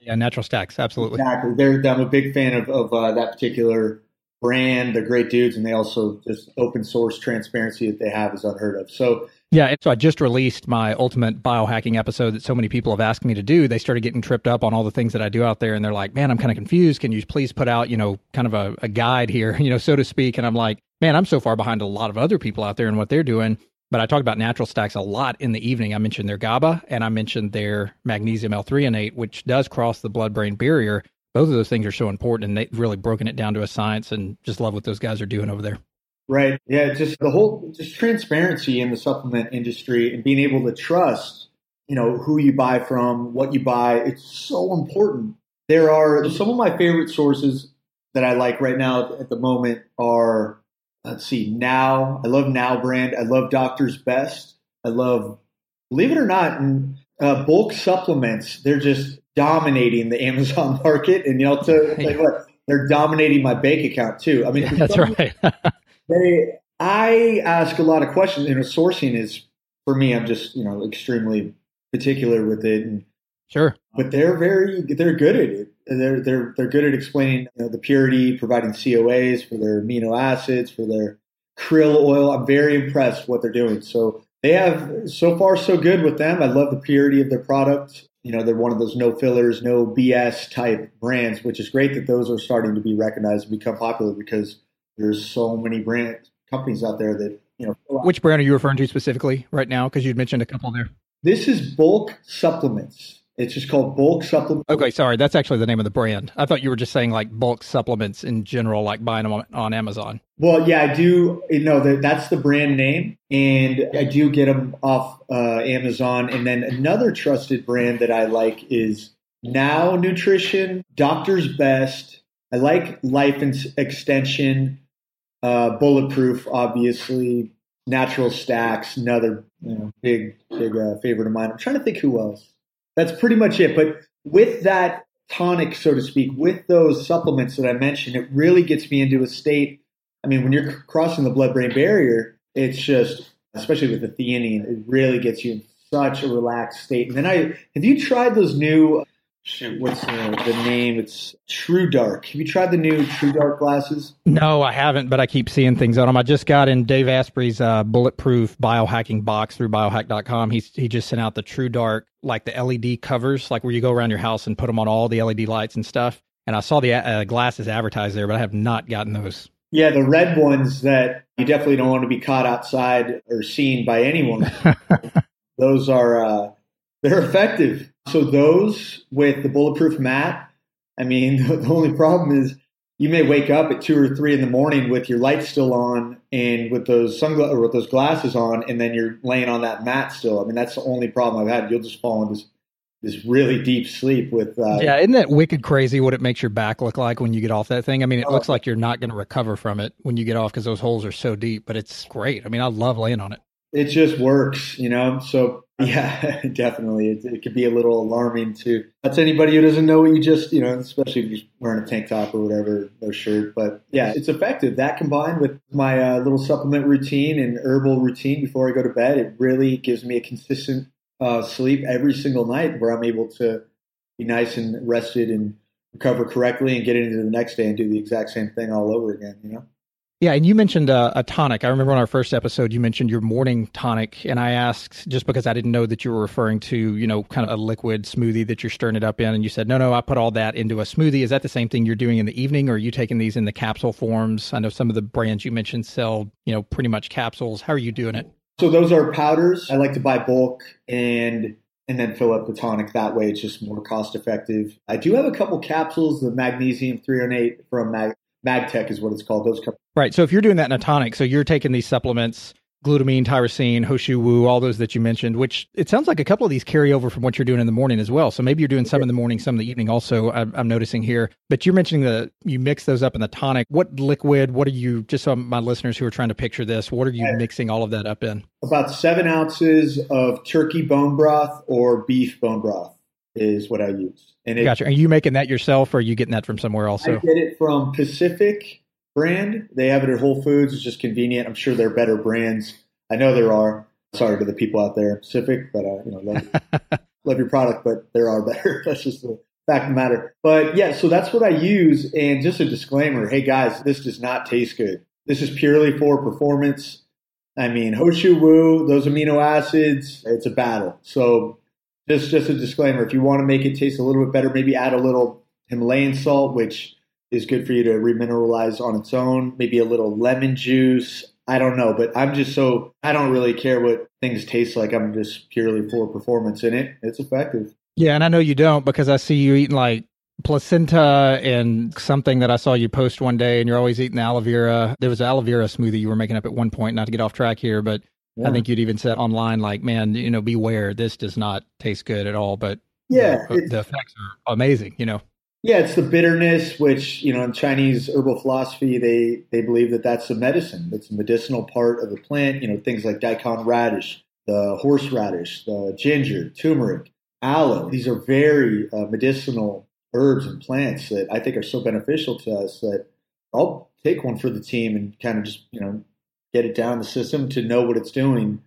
Yeah, natural stacks, absolutely. Exactly. They're, I'm a big fan of, of uh, that particular brand. They're great dudes, and they also just open source transparency that they have is unheard of. So Yeah, so I just released my ultimate biohacking episode that so many people have asked me to do. They started getting tripped up on all the things that I do out there, and they're like, "Man, I'm kind of confused. Can you please put out, you know, kind of a, a guide here, you know, so to speak?" And I'm like, "Man, I'm so far behind a lot of other people out there and what they're doing." But I talk about natural stacks a lot in the evening. I mentioned their GABA and I mentioned their magnesium L-threonate, which does cross the blood-brain barrier. Both of those things are so important, and they've really broken it down to a science. And just love what those guys are doing over there. Right. Yeah. Just the whole just transparency in the supplement industry and being able to trust, you know, who you buy from, what you buy. It's so important. There are some of my favorite sources that I like right now at the moment are let's see, Now. I love Now brand. I love Doctor's Best. I love, believe it or not, in, uh, bulk supplements. They're just dominating the Amazon market, and you know, to what, they're dominating my bank account too. I mean, for That's right. they i ask a lot of questions you know sourcing is for me i'm just you know extremely particular with it and sure. but they're very they're good at it they're they're they're good at explaining you know, the purity providing coas for their amino acids for their krill oil i'm very impressed with what they're doing so they have so far so good with them i love the purity of their product you know they're one of those no fillers no bs type brands which is great that those are starting to be recognized and become popular because there's so many brand companies out there that you know Which brand are you referring to specifically right now? Because you'd mentioned a couple there. this is bulk supplements it's just called bulk supplement. Okay, sorry, that's actually the name of the brand. I thought you were just saying like bulk supplements in general, like buying them on, on Amazon. well yeah i do you know that that's the brand name and i do get them off uh, amazon. And then another trusted brand that i like is now nutrition doctor's best. I like life extension uh, bulletproof obviously natural stacks another you know, big big uh, favorite of mine. I'm trying to think who else that's pretty much it. But with that tonic so to speak with those supplements that i mentioned it really gets me into a state i mean when you're crossing the blood brain barrier it's just especially with the theanine it really gets you in such a relaxed state. And then i have you tried those new shoot what's the, the name it's true dark have you tried the new true dark glasses No, I haven't, but I keep seeing things on them. I just got in Dave Asprey's uh, bulletproof biohacking box through biohack.com. He's, he just sent out the True Dark, like the LED covers, like where you go around your house and put them on all the LED lights and stuff. And I saw the uh, glasses advertised there, but I have not gotten those. Yeah, the red ones that you definitely don't want to be caught outside or seen by anyone. those are uh, they're effective. So those with the bulletproof mat, I mean, the, the only problem is you may wake up at two or three in the morning with your lights still on and with those sunglasses or with those glasses on, and then you're laying on that mat still. I mean, that's the only problem I've had. You'll just fall into this, this really deep sleep with. Uh, Yeah, isn't that wicked crazy what it makes your back look like when you get off that thing? I mean, it Oh. looks like you're not going to recover from it when you get off because those holes are so deep, but it's great. I mean, I love laying on it. it just works, you know. So yeah, definitely, it, it could be a little alarming to that's anybody who doesn't know what you just, you know, especially if you're wearing a tank top or whatever, no shirt. But yeah, it's effective. That combined with my uh, little supplement routine and herbal routine before I go to bed, it really gives me a consistent uh, sleep every single night where I'm able to be nice and rested and recover correctly and get into the next day and do the exact same thing all over again. You know. Yeah, and you mentioned uh, a tonic. I remember on our first episode, you mentioned your morning tonic, and I asked just because I didn't know that you were referring to, you know, kind of a liquid smoothie that you're stirring it up in, and you said, no, no, I put all that into a smoothie. Is that the same thing you're doing in the evening, or are you taking these in the capsule forms? I know some of the brands you mentioned sell, you know, pretty much capsules. How are you doing it? So those are powders. I like to buy bulk and and then fill up the tonic that way. It's just more cost effective. I do have a couple capsules. The magnesium 308 from Mag, MagTech is what it's called. Those come. Right. So if you're doing that in a tonic, so you're taking these supplements glutamine, tyrosine, Ho Shou Wu, all those that you mentioned, which it sounds like a couple of these carry over from what you're doing in the morning as well. So maybe you're doing some in the morning, some in the evening also, I'm, I'm noticing here. But you're mentioning that you mix those up in the tonic. What liquid, what are you, just so my listeners who are trying to picture this, what are you mixing all of that up in? About seven ounces of turkey bone broth or beef bone broth is what I use. And it, Gotcha. Are you making that yourself or are you getting that from somewhere else? I get it from Pacific brand. They have it at Whole Foods. It's just convenient. I'm sure there are better brands. I know there are. Sorry to the people out there, Pacific, but uh, you know, love, love your product, but there are better. That's just the fact of the matter. But yeah, so that's what I use. And just a disclaimer: Hey guys, this does not taste good. This is purely for performance. I mean, Ho Shou Wu, those amino acids, it's a battle. So just just a disclaimer: if you want to make it taste a little bit better, maybe add a little Himalayan salt, which is good for you to remineralize on its own. Maybe a little lemon juice. I don't know, but I'm just so I don't really care what things taste like. I'm just purely for performance in it. It's effective. Yeah, and I know you don't because I see you eating like placenta and something that I saw you post one day, and you're always eating aloe vera. There was aloe vera smoothie you were making up at one point. Not to get off track here, but I think you'd even said online, like, "Man, you know, beware. This does not taste good at all." But Yeah, the, the effects are amazing. You know. Yeah, it's the bitterness, which you know in Chinese herbal philosophy they they believe that that's a medicine. It's a medicinal part of the plant. You know things like daikon radish, the horseradish, the ginger, turmeric, aloe. These are very uh, medicinal herbs and plants that I think are so beneficial to us that I'll take one for the team and kind of just you know get it down the system to know what it's doing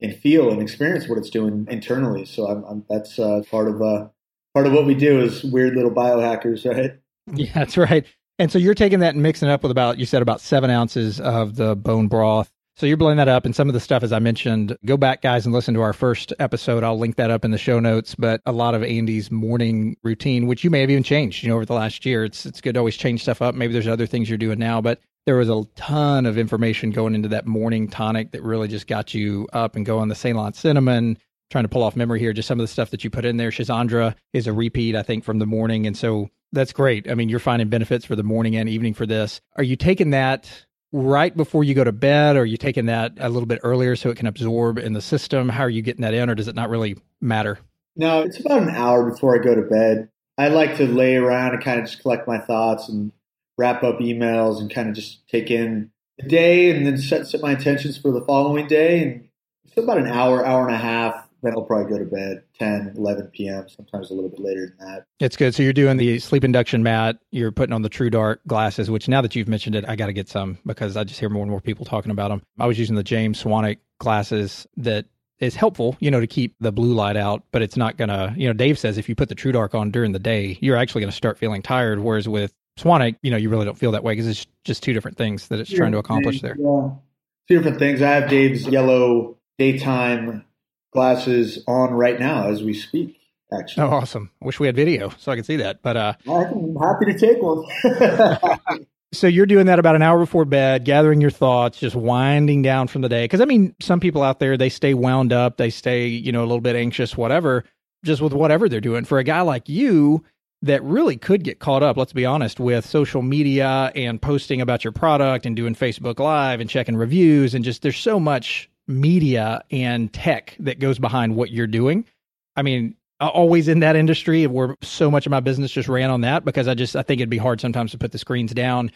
and feel and experience what it's doing internally. So I'm, I'm that's uh, part of uh, part of what we do is weird little biohackers, right? Yeah, that's right. And so you're taking that and mixing it up with about you said about seven ounces of the bone broth. So you're blending that up, and some of the stuff, as I mentioned, go back, guys, and listen to our first episode. I'll link that up in the show notes. But a lot of Andy's morning routine, which you may have even changed, you know, over the last year. It's it's good to always change stuff up. Maybe there's other things you're doing now, but there was a ton of information going into that morning tonic that really just got you up and going. The Ceylon cinnamon, trying to pull off memory here, just some of the stuff that you put in there. Schisandra is a repeat, I think, from the morning, and so that's great. I mean, you're finding benefits for the morning and evening for this. Are you taking that right before you go to bed? Or are you taking that a little bit earlier so it can absorb in the system? How are you getting that in, or does it not really matter? No, it's about an hour before I go to bed. I like to lay around and kind of just collect my thoughts and wrap up emails and kind of just take in the day and then set set my intentions for the following day. And it's about an hour, hour and a half. Then I'll probably go to bed 10, 11 p.m. Sometimes a little bit later than that. It's good. So you're doing the sleep induction mat. You're putting on the True Dark glasses, which now that you've mentioned it, I got to get some because I just hear more and more people talking about them. I was using the James Swanwick glasses that is helpful, you know, to keep the blue light out, but it's not going to, you know, Dave says if you put the True Dark on during the day, you're actually going to start feeling tired. Whereas with Swanwick, you know, you really don't feel that way because it's just two different things that it's trying to accomplish there. Yeah. Two different things. I have Dave's yellow daytime glasses on right now as we speak, actually. Oh, awesome. I wish we had video so I could see that. But, uh, I'm happy to take one. So you're doing that about an hour before bed, gathering your thoughts, just winding down from the day. Because I mean, some people out there they stay wound up, they stay you know a little bit anxious, whatever, just with whatever they're doing. For a guy like you that really could get caught up, let's be honest, with social media and posting about your product and doing Facebook Live and checking reviews and just there's so much media and tech that goes behind what you're doing. I mean, always in that industry where so much of my business just ran on that because I just I think it'd be hard sometimes to put the screens down.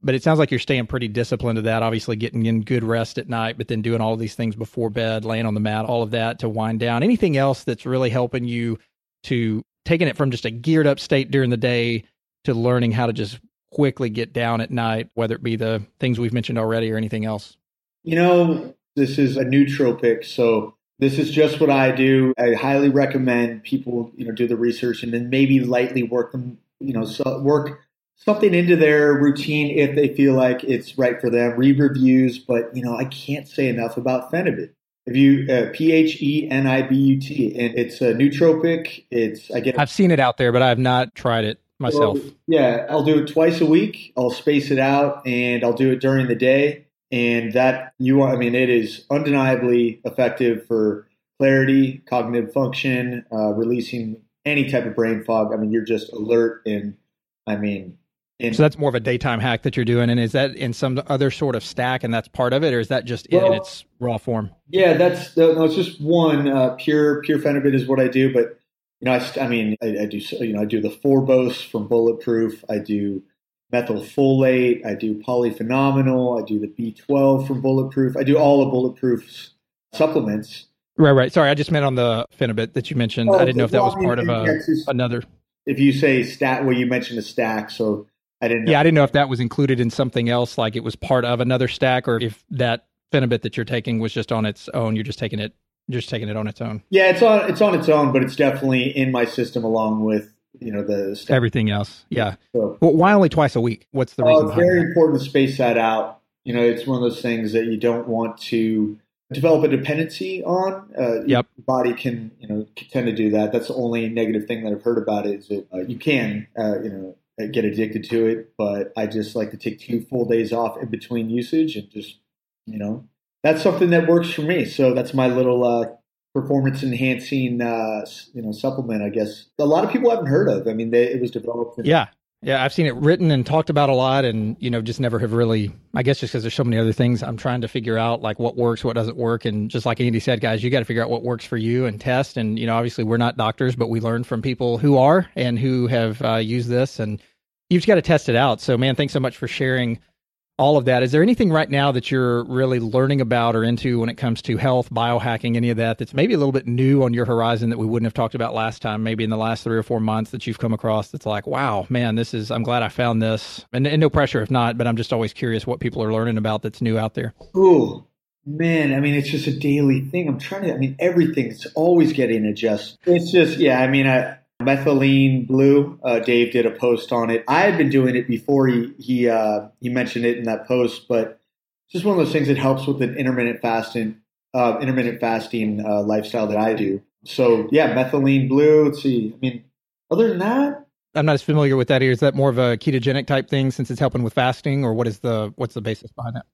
But it sounds like you're staying pretty disciplined to that. Obviously, getting in good rest at night, but then doing all these things before bed, laying on the mat, all of that to wind down. Anything else that's really helping you to taking it from just a geared up state during the day to learning how to just quickly get down at night, whether it be the things we've mentioned already or anything else. You know, this is a nootropic, so this is just what I do. I highly recommend people, you know, do the research and then maybe lightly work them, you know, so work something into their routine if they feel like it's right for them. Read reviews, but you know, I can't say enough about Phenibut. If you uh, P H E N I B U T, and it's a nootropic. It's I get I've seen it out there, but I have not tried it myself. well, yeah, I'll do it twice a week. I'll space it out and I'll do it during the day. And that you are, I mean, it is undeniably effective for clarity, cognitive function, uh, releasing any type of brain fog. I mean, you're just alert and I mean, And So that's more of a daytime hack that you're doing, and is that in some other sort of stack, and that's part of it, or is that just in its raw form? Yeah, that's no, it's just one uh, pure pure Phenibut is what I do. But you know, I, I mean, I, I do you know I do the Forbose from Bulletproof. I do methylfolate. I do polyphenomenal. I do the B12 from Bulletproof. I do all of Bulletproof's supplements. Right, right. Sorry, I just meant on the Phenibut that you mentioned. I didn't know if that was Well, part of a, another. If you say stat, well, you mentioned a stack, so I didn't. know. Yeah, I didn't know if that was included in something else, like it was part of another stack, or if that Phenibut that you're taking was just on its own. You're just taking it, you're just taking it on its own. Yeah, it's on it's on its own, but it's definitely in my system along with you know the stack. Everything else, yeah. So, Well, why only twice a week? What's the reason? it's very that? important to space that out. You know, it's one of those things that you don't want to develop a dependency on. Uh, Yep. Your body can, you know, can tend to do that. That's the only negative thing that I've heard about it is that uh, you can, uh, you know, uh, get addicted to it. But I just like to take two full days off in between usage and just, you know, that's something that works for me. So that's my little uh, performance enhancing, uh, you know, supplement. I guess a lot of people haven't heard of. I mean, they, it was developed. In, Yeah. Yeah, I've seen it written and talked about a lot, and you know, just never have really. I guess just because there's so many other things, I'm trying to figure out like what works, what doesn't work, and just like Andy said, guys, you got to figure out what works for you and test. And you know, obviously, we're not doctors, but we learn from people who are and who have uh, used this, and you've just got to test it out. So, man, thanks so much for sharing all of that. Is there anything right now that you're really learning about or into when it comes to health, biohacking, any of that that's maybe a little bit new on your horizon that we wouldn't have talked about last time, maybe in the last three or four months that you've come across that's like, wow, man, this is, I'm glad I found this. And, and no pressure if not, but I'm just always curious what people are learning about that's new out there. Ooh, man. I mean, it's just a daily thing. I'm trying to, I mean, everything's always getting adjusted. It's just, yeah, I mean, I, methylene blue, uh, Dave did a post on it. I had been doing it before he, he, uh, he mentioned it in that post, but it's just one of those things that helps with an intermittent fasting, uh, intermittent fasting, uh, lifestyle that I do. So yeah, methylene blue. Let's see. I mean, other than that, I'm not as familiar with that. Is that more of a ketogenic type thing since it's helping with fasting or what is the, what's the basis behind that?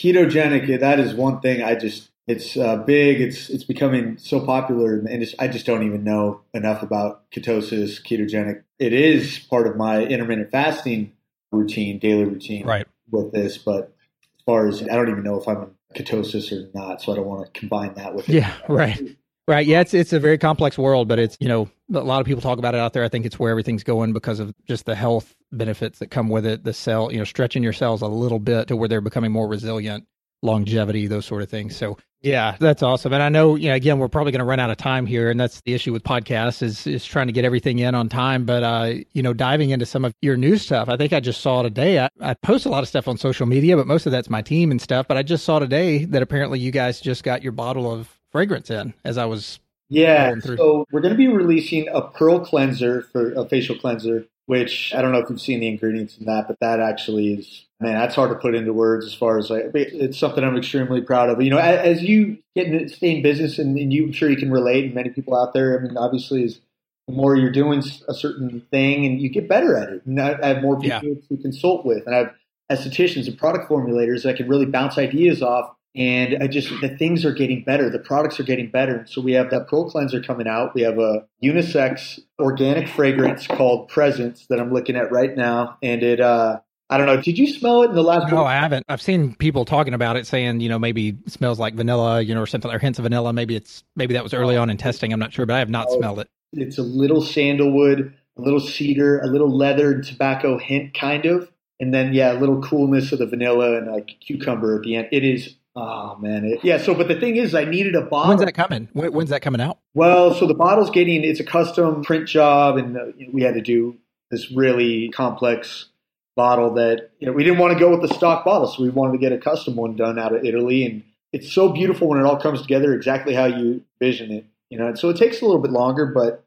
ketogenic that is one thing i just it's uh, big it's it's becoming so popular and i just don't even know enough about ketosis ketogenic it is part of my intermittent fasting routine daily routine Right. with this but as far as i don't even know if i'm in ketosis or not so i don't want to combine that with it Yeah, right. Right. Yeah, it's it's a very complex world, but it's you know a lot of people talk about it out there. I think it's where everything's going because of just the health benefits that come with it. The cell, you know, stretching your cells a little bit to where they're becoming more resilient, longevity, those sort of things. So yeah, that's awesome. And I know, you know, again, we're probably going to run out of time here, and that's the issue with podcasts is is trying to get everything in on time. But uh, you know, diving into some of your new stuff, I think I just saw today. I, I post a lot of stuff on social media, but most of that's my team and stuff. But I just saw today that apparently you guys just got your bottle of fragrance in as I was Yeah. So we're going to be releasing a pearl cleanser for a facial cleanser, which I don't know if you've seen the ingredients in that, but that actually is, man, that's hard to put into words as far as like, it's something I'm extremely proud of. You know, as, you get in, stay in business and, and you, I'm sure you can relate and many people out there, I mean, obviously is the more you're doing a certain thing and you get better at it. And I, I have more people to consult with and I have estheticians and product formulators that can really bounce ideas off and I just the things are getting better. The products are getting better. So we have that Pearl cleanser coming out. We have a unisex organic fragrance called Presence that I'm looking at right now, and it. uh I don't know. Did you smell it in the last? No, I haven't. I've seen people talking about it, saying you know maybe it smells like vanilla, you know, or something, or hints of vanilla. Maybe it's maybe that was early on in testing. I'm not sure, but I have not Oh. smelled it. It's a little sandalwood, a little cedar, a little leather and tobacco hint, kind of, and then yeah, a little coolness of the vanilla and like cucumber at the end. It is. Oh man, it, yeah. So, but the thing is, I needed a bottle. When's that coming? When, when's that coming out? Well, so the bottle's getting it's a custom print job, and uh, we had to do this really complex bottle that you know we didn't want to go with the stock bottle, so we wanted to get a custom one done out of Italy, and it's so beautiful when it all comes together exactly how you vision it. You know, and so it takes a little bit longer, but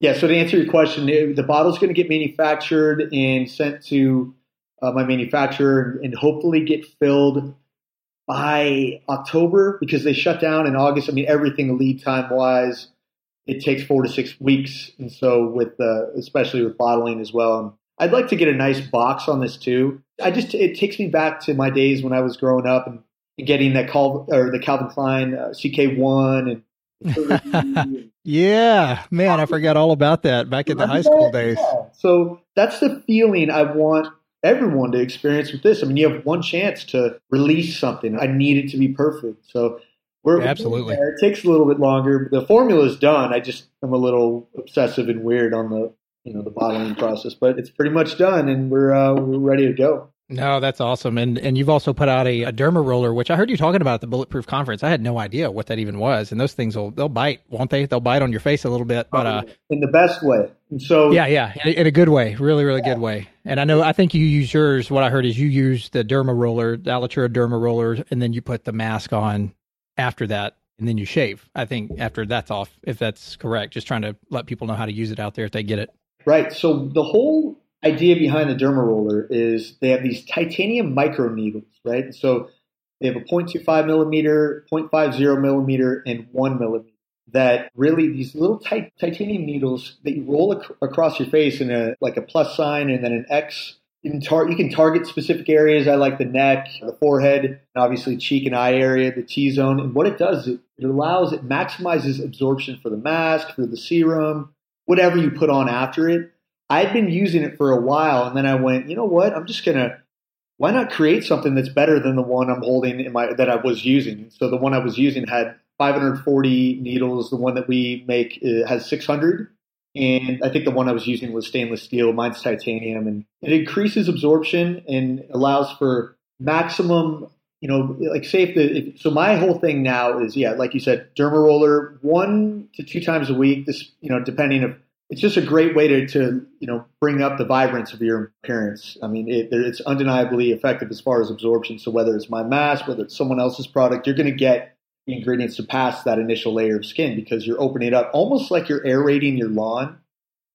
yeah. So to answer your question, it- the bottle's going to get manufactured and sent to uh, my manufacturer, and hopefully get filled by October because they shut down in August. I mean, everything lead time wise, it takes four to six weeks, and so with uh, especially with bottling as well. And I'd like to get a nice box on this too. I just it takes me back to my days when I was growing up and getting that Cal or the Calvin Klein uh, CK1 and Yeah, man, I forgot all about that back in the high school days. Yeah. So that's the feeling I want everyone to experience with this. I mean, you have one chance to release something. I need it to be perfect. So we're Absolutely. we're. It takes a little bit longer. The formula is done. I just I'm a little obsessive and weird on the you know the bottling process, but it's pretty much done, and we're uh, we're ready to go. No, that's awesome. And and you've also put out a, a derma roller, which I heard you talking about at the Bulletproof conference. I had no idea what that even was. And those things will they'll bite, won't they? They'll bite on your face a little bit. But uh, in the best way. And so yeah, yeah, in a, in a good way, really, really good way. And I know I think you use yours. What I heard is you use the derma roller, the Alitura derma roller, and then you put the mask on after that, and then you shave. I think after that's off, if that's correct. Just trying to let people know how to use it out there if they get it. Right. So the whole idea behind the derma roller is they have these titanium micro needles, right? So they have a 0.25 millimeter, 0.50 millimeter, and one millimeter. That really these little tight titanium needles that you roll ac- across your face in a like a plus sign and then an X. You can, tar- you can target specific areas. I like the neck, the forehead, obviously cheek and eye area, the T zone. And what it does, it allows, it maximizes absorption for the mask, for the serum, whatever you put on after it. I'd been using it for a while, and then I went, you know what? I'm just gonna. Why not create something that's better than the one I'm holding in my that I was using? So the one I was using had 540 needles. The one that we make uh, has 600, and I think the one I was using was stainless steel. Mine's titanium, and it increases absorption and allows for maximum. You know, like say if the if, so my whole thing now is yeah, like you said, derma roller one to two times a week. This you know depending of it's just a great way to, to you know bring up the vibrance of your appearance. I mean, it, it's undeniably effective as far as absorption. So whether it's my mask, whether it's someone else's product, you're going to get the ingredients to pass that initial layer of skin because you're opening it up almost like you're aerating your lawn.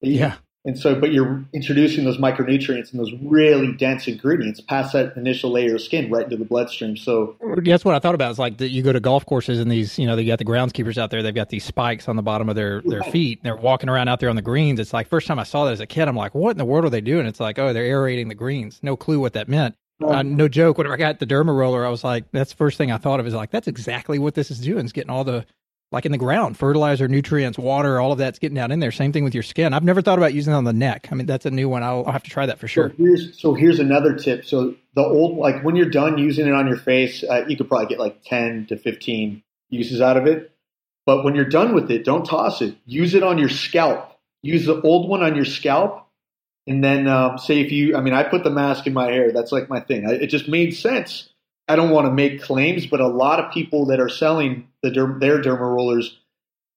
Yeah. And so, but you're introducing those micronutrients and those really dense ingredients past that initial layer of skin right into the bloodstream. So That's what I thought about. Is like that you go to golf courses and these, you know, they got the groundskeepers out there. They've got these spikes on the bottom of their their feet. They're walking around out there on the greens. It's like first time I saw that as a kid, I'm like, what in the world are they doing? It's like, oh, they're aerating the greens. No clue what that meant. Uh, no joke. Whenever I got the derma roller, I was like, that's the first thing I thought of. Is like that's exactly what this is doing. It's getting all the like in the ground, fertilizer, nutrients, water, all of that's getting down in there. Same thing with your skin. I've never thought about using it on the neck. I mean, that's a new one. I'll, I'll have to try that for sure. So here's, so here's another tip. So the old, like when you're done using it on your face, uh, you could probably get like 10 to 15 uses out of it. But when you're done with it, don't toss it. Use it on your scalp. Use the old one on your scalp. And then um, say if you, I mean, I put the mask in my hair. That's like my thing. I, it just made sense. I don't want to make claims, but a lot of people that are selling the their derma rollers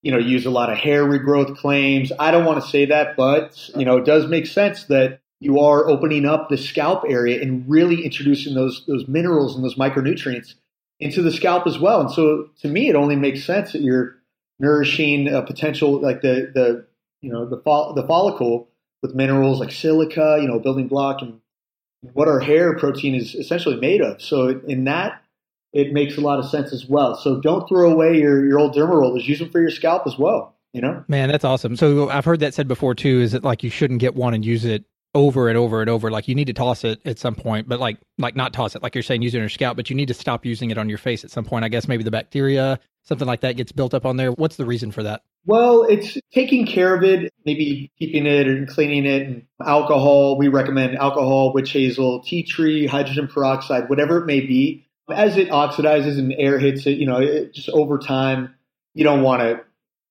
you know, use a lot of hair regrowth claims. I don't want to say that, but you know, it does make sense that you are opening up the scalp area and really introducing those those minerals and those micronutrients into the scalp as well. And so, to me, it only makes sense that you're nourishing a potential like the the you know the fol- the follicle with minerals like silica, you know, building block, and what our hair protein is essentially made of. So, in that it makes a lot of sense as well. So don't throw away your, your old derma rollers. Use them for your scalp as well. You know, Man, that's awesome. So I've heard that said before too. Is that like you shouldn't get one and use it over and over and over? Like you need to toss it at some point, but like like not toss it. Like you're saying, use it on your scalp, but you need to stop using it on your face at some point. I guess maybe the bacteria, something like that, gets built up on there. What's the reason for that? well, it's taking care of it, maybe keeping it and cleaning it. And alcohol, we recommend alcohol, witch hazel, tea tree, hydrogen peroxide, whatever it may be. As it oxidizes and air hits it, you know, it, just over time, you don't want to,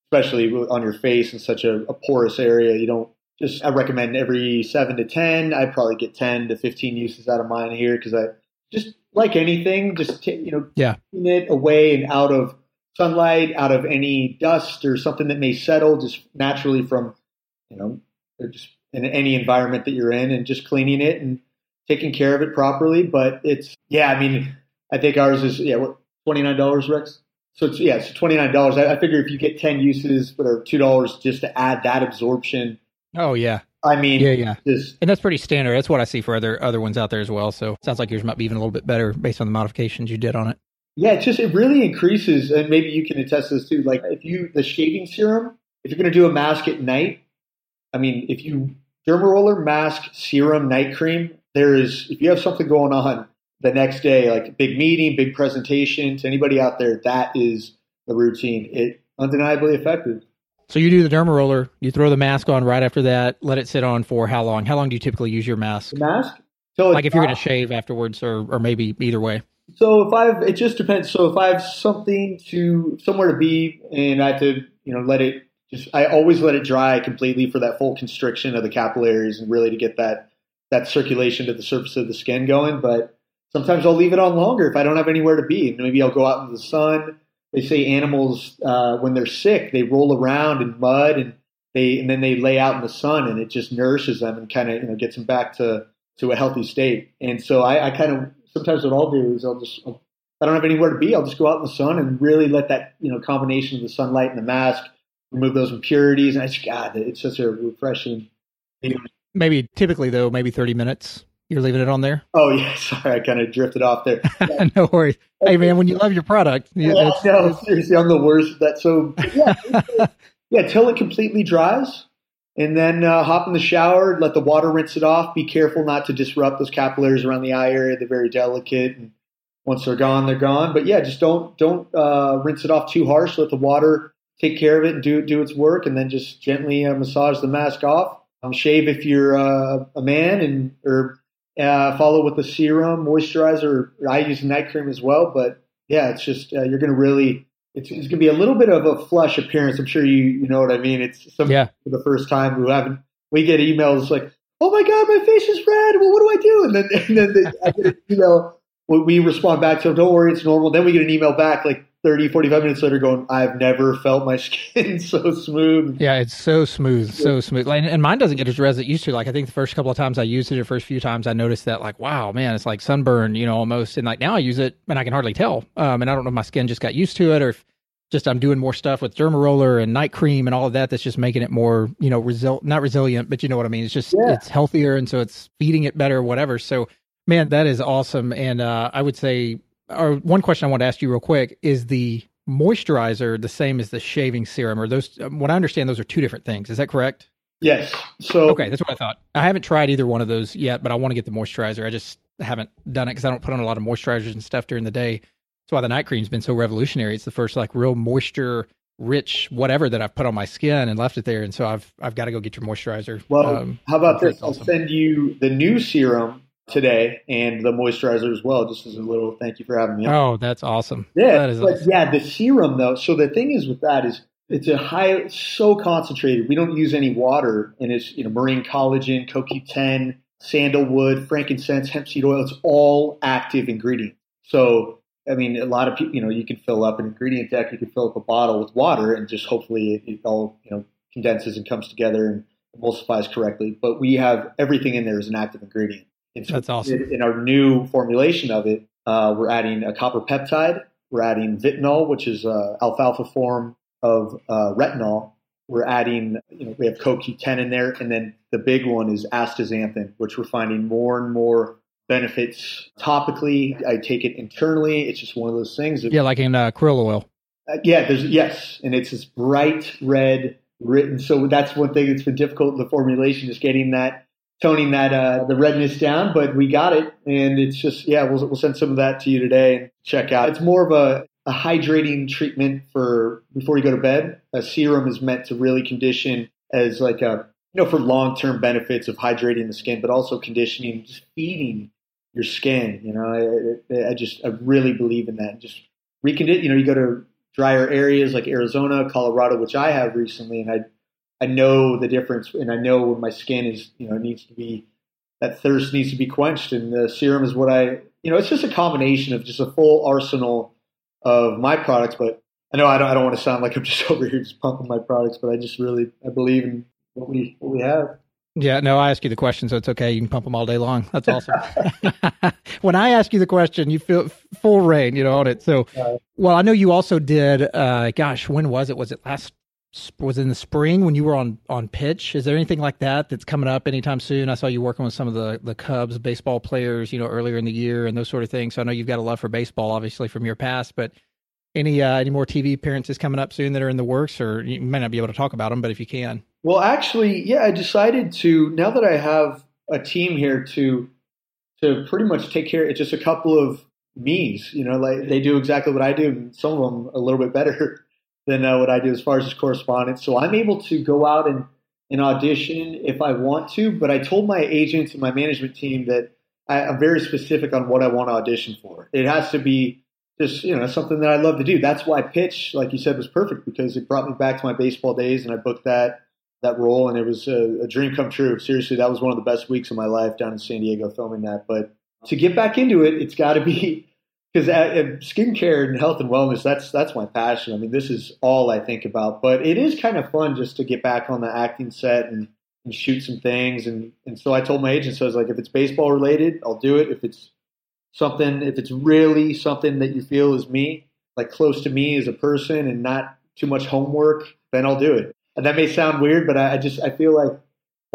especially on your face in such a, a porous area, you don't just I recommend every seven to ten. I probably get ten to fifteen uses out of mine here because I just like anything, just ta- you know, Yeah. it away and out of sunlight, out of any dust or something that may settle just naturally from you know, just in any environment that you're in, and just cleaning it and taking care of it properly. But it's yeah, I mean, I think ours is yeah, what twenty nine dollars, Rex. So it's yeah, it's twenty nine dollars. I, I figure if you get ten uses, but are two dollars just to add that absorption. Oh yeah, I mean, yeah, yeah. just And that's pretty standard. That's what I see for other other ones out there as well. So sounds like yours might be even a little bit better based on the modifications you did on it. Yeah, it's just it really increases, and maybe you can attest to this too. Like if you the shaving serum, if you're going to do a mask at night, I mean, if you derma roller, mask, serum, night cream, there is if you have something going on the next day, like big meeting, big presentation to anybody out there, that is the routine. It undeniably effective. So you do the derma roller, you throw the mask on right after that, let it sit on for how long? How long do you typically use your mask? The mask, So Like if you're going to shave afterwards, or or maybe either way. So if I've, it just depends. So if I have something to somewhere to be, and I have to, you know, let it just, I always let it dry completely for that full constriction of the capillaries and really to get that that circulation to the surface of the skin going. But sometimes I'll leave it on longer if I don't have anywhere to be. Maybe I'll go out into the sun. They say animals uh, when they're sick, they roll around in mud and they and then they lay out in the sun, and it just nourishes them and kind of you know gets them back to to a healthy state. And so I, I kind of sometimes what I'll do is I'll just I'll, I don't have anywhere to be, I'll just go out in the sun and really let that you know combination of the sunlight and the mask remove those impurities. And I just God, it's such a refreshing. Maybe typically though, maybe 30 minutes. You're leaving it on there. Oh yeah, sorry, I kind of drifted off there. no worries. Hey man, when you love your product, Yeah, that's- no, that's- seriously, I'm the worst at that. So yeah, yeah, till it completely dries, and then uh, hop in the shower, let the water rinse it off. Be careful not to disrupt those capillaries around the eye area; they're very delicate. And once they're gone, they're gone. But yeah, just don't don't uh, rinse it off too harsh. Let the water take care of it and do do its work, and then just gently uh, massage the mask off. Um, shave if you're uh, a man, and or uh, follow with a serum, moisturizer. I use night cream as well, but yeah, it's just uh, you're going to really. It's, it's going to be a little bit of a flush appearance. I'm sure you you know what I mean. It's some yeah. for the first time who haven't. We get emails like, "Oh my god, my face is red. Well, what do I do?" And then and then they, I get an email. We we respond back to, "Don't worry, it's normal." Then we get an email back like 30, 45 minutes later, going, "I've never felt my skin so smooth." Yeah, it's so smooth, so smooth. Like, and mine doesn't get as red as it used to. Like I think the first couple of times I used it, the first few times I noticed that, like, wow, man, it's like sunburn, you know, almost. And like now I use it and I can hardly tell. Um, and I don't know if my skin just got used to it or if just I'm doing more stuff with derma roller and night cream and all of that. That's just making it more, you know, resil not resilient, but you know what I mean. It's just Yeah. it's healthier, and so it's feeding it better, whatever. So, man, that is awesome. And uh, I would say, or one question I want to ask you real quick is the moisturizer the same as the shaving serum? Or those um, what i understand those are two different things. Is that correct? Yes. So okay that's what i thought. I haven't tried either one of those yet but i want to get the moisturizer. I just haven't done it because i don't put on a lot of moisturizers and stuff during the day. That's why the night cream's been so revolutionary. It's the first like real moisture rich whatever that i've put on my skin and left it there. And so i've i've got to go get your moisturizer Well, Um, how about this? I'll send you the new serum today and the moisturizer as well, just as a little thank you for having me. on. oh that's awesome Yeah, that but awesome. yeah, the serum though. So the thing is with that is it's a high, so concentrated. We don't use any water, and it's you know marine collagen, CoQ10, sandalwood, frankincense, hemp seed oil. It's all active ingredients. So I mean, a lot of people, you know, you can fill up an ingredient deck, you can fill up a bottle with water, and just hopefully it, it all you know condenses and comes together and emulsifies correctly. But we have everything in there as an active ingredient. That's awesome. In, our new formulation of it, uh, we're adding a copper peptide. We're adding vitinol, which is uh, alfalfa form of uh, retinol. We're adding, you know, we have CoQ10 in there, and then the big one is astaxanthin, which we're finding more and more benefits topically. I take it internally. It's just one of those things. that- yeah like in uh, krill oil uh, yeah, there's yes, and it's this bright red written. So that's one thing that's been difficult in the formulation is getting that toning that uh, the redness down. But we got it, and it's just yeah, we'll we'll send some of that to you today and check out. It's more of a a hydrating treatment for before you go to bed. A serum is meant to really condition as like a you know for long term benefits of hydrating the skin, but also conditioning, just feeding your skin. You know, I, I- I just I really believe in that. Just recondition. You know, you go to drier areas like Arizona, Colorado, which I have recently, and I I know the difference, and I know when my skin is you know needs to be that thirst needs to be quenched, and the serum is what I you know it's just a combination of just a full arsenal of my products. But I know I don't I don't want to sound like I'm just over here just pumping my products, but I just really I believe in what we what we have. Yeah, no, I ask you the question, so it's okay. You can pump them all day long. That's awesome. when I ask you the question, you feel full reign, you know, on it. So, well, I know you also did. Uh, gosh, when was it? Was it last? Was in the spring when you were on on pitch? Is there anything like that that's coming up anytime soon? I saw you working with some of the the Cubs baseball players, you know, earlier in the year and those sort of things. So I know you've got a love for baseball, obviously from your past, but. Any uh, any more TV appearances coming up soon that are in the works, or you may not be able to talk about them, but if you can, Well, actually, yeah, I decided to now that I have a team here to to pretty much take care. It's just a couple of me's, you know, like they do exactly what I do, some of them a little bit better than uh, what I do as far as correspondence. So I'm able to go out and and audition if I want to. But I told my agents and my management team that I, I'm very specific on what I want to audition for. It has to be just you know something that I love to do. That's why pitch, like you said, was perfect because it brought me back to my baseball days, and I booked that that role, and it was a, a dream come true. Seriously, that was one of the best weeks of my life down in San Diego filming that. But to get back into it, it's got to be because uh, skincare and health and wellness that's that's my passion. I mean, this is all I think about. But it is kind of fun just to get back on the acting set and, and shoot some things. And and so I told my agent, so I was like, if it's baseball related, I'll do it. If it's something, if it's really something that you feel is me, like close to me as a person, and not too much homework, then I'll do it. And that may sound weird, but I, I just I feel like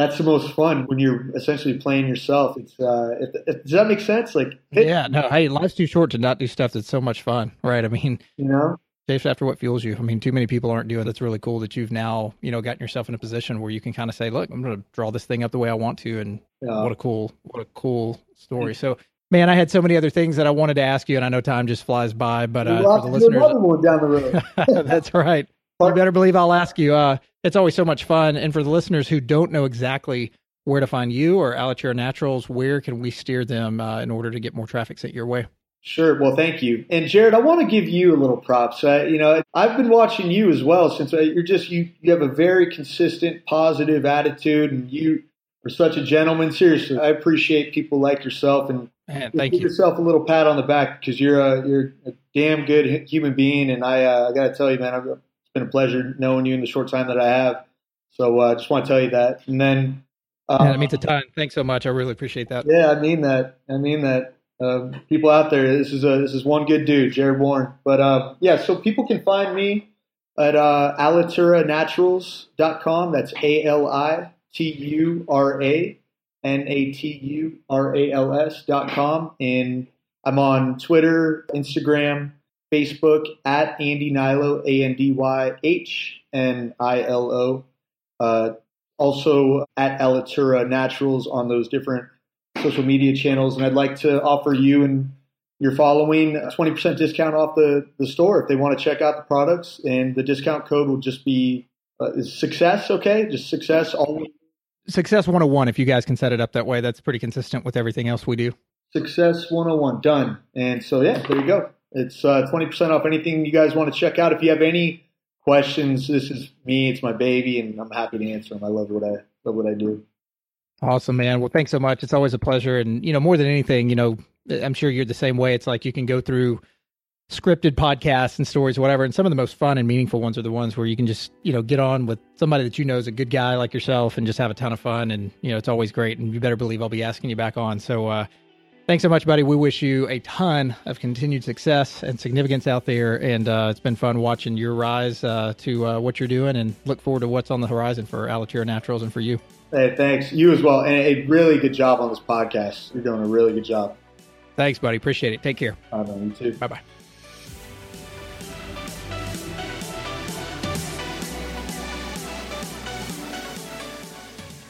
that's the most fun when you're essentially playing yourself. It's uh, if, if, does that make sense? Like, it, yeah, no, hey, life's too short to not do stuff that's so much fun, right? I mean, you know, chase after what fuels you. I mean, too many people aren't doing. That's really cool that you've now, you know, gotten yourself in a position where you can kind of say, "Look, I'm going to draw this thing up the way I want to," and Yeah. what a cool, what a cool story. So, man, I had so many other things that I wanted to ask you, and I know time just flies by. But uh, for the listeners, another one down the road. That's right. You better believe I'll ask you. Uh, it's always so much fun. And for the listeners who don't know exactly where to find you or Alitura Naturals, where can we steer them uh, in order to get more traffic sent your way? Sure. Well, thank you. And Jared, I want to give you a little props. Uh, you know, I've been watching you as well since uh, you're just you. You have a very consistent, positive attitude, and you are such a gentleman. Seriously, I appreciate people like yourself, and Man, thank give you. yourself a little pat on the back because you're a you're a damn good human being. And I uh, I got to tell you, man, I've, it's been a pleasure knowing you in the short time that I have. So uh, I just want to tell you that. And then, um, Yeah, that means a ton. Thanks so much. I really appreciate that. yeah, I mean that. I mean that. Um, people out there, this is a this is one good dude, Jared Warren. But uh, yeah, so people can find me at uh, alituranaturals.com. That's A L I T U R A N A T U R A L S dot com, and I'm on Twitter, Instagram, Facebook at Andy Hnilo, A N D Y H N I L O. Uh, also at Alitura Naturals on those different social media channels. And I'd like to offer you and your following a 20% discount off the, the store if they want to check out the products. And the discount code will just be uh, is success, okay? Just success, all Success 101, if you guys can set it up that way, that's pretty consistent with everything else we do. success 101 done. And so, yeah, there you go. It's uh, 20% off anything you guys want to check out. If you have any questions, this is me, it's my baby, and I'm happy to answer them. I love what I love what I do. Awesome, man. Well, thanks so much. It's always a pleasure. And, you know, more than anything, you know, I'm sure you're the same way. It's like you can go through scripted podcasts and stories, whatever. And some of the most fun and meaningful ones are the ones where you can just, you know, get on with somebody that you know is a good guy like yourself and just have a ton of fun. And, you know, it's always great. And you better believe I'll be asking you back on. So, uh, thanks so much, buddy. We wish you a ton of continued success and significance out there. And uh, it's been fun watching your rise uh, to uh, what you're doing and look forward to what's on the horizon for Alitura Naturals and for you. Hey, thanks. You as well. And a really good job on this podcast. You're doing a really good job. Thanks, buddy. Appreciate it. Take care. I know, you too. Bye bye.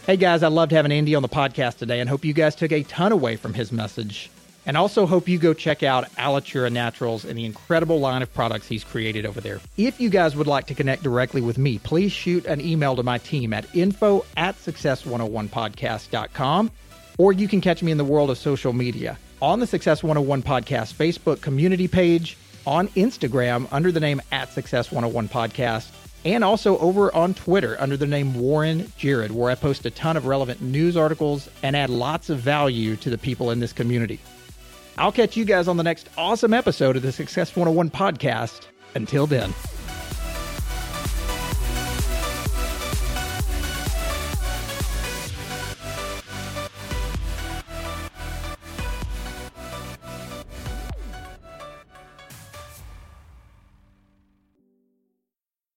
Hey guys, I loved having Andy on the podcast today and hope you guys took a ton away from his message. And also hope you go check out Alitura Naturals and the incredible line of products he's created over there. If you guys would like to connect directly with me, please shoot an email to my team at info at success101podcast.com or you can catch me in the world of social media on the Success 101 Podcast Facebook community page, on Instagram under the name at Success 101 Podcast, and also over on Twitter under the name Warren Jared, where I post a ton of relevant news articles and add lots of value to the people in this community. I'll catch you guys on the next awesome episode of the Success 101 Podcast. Until then.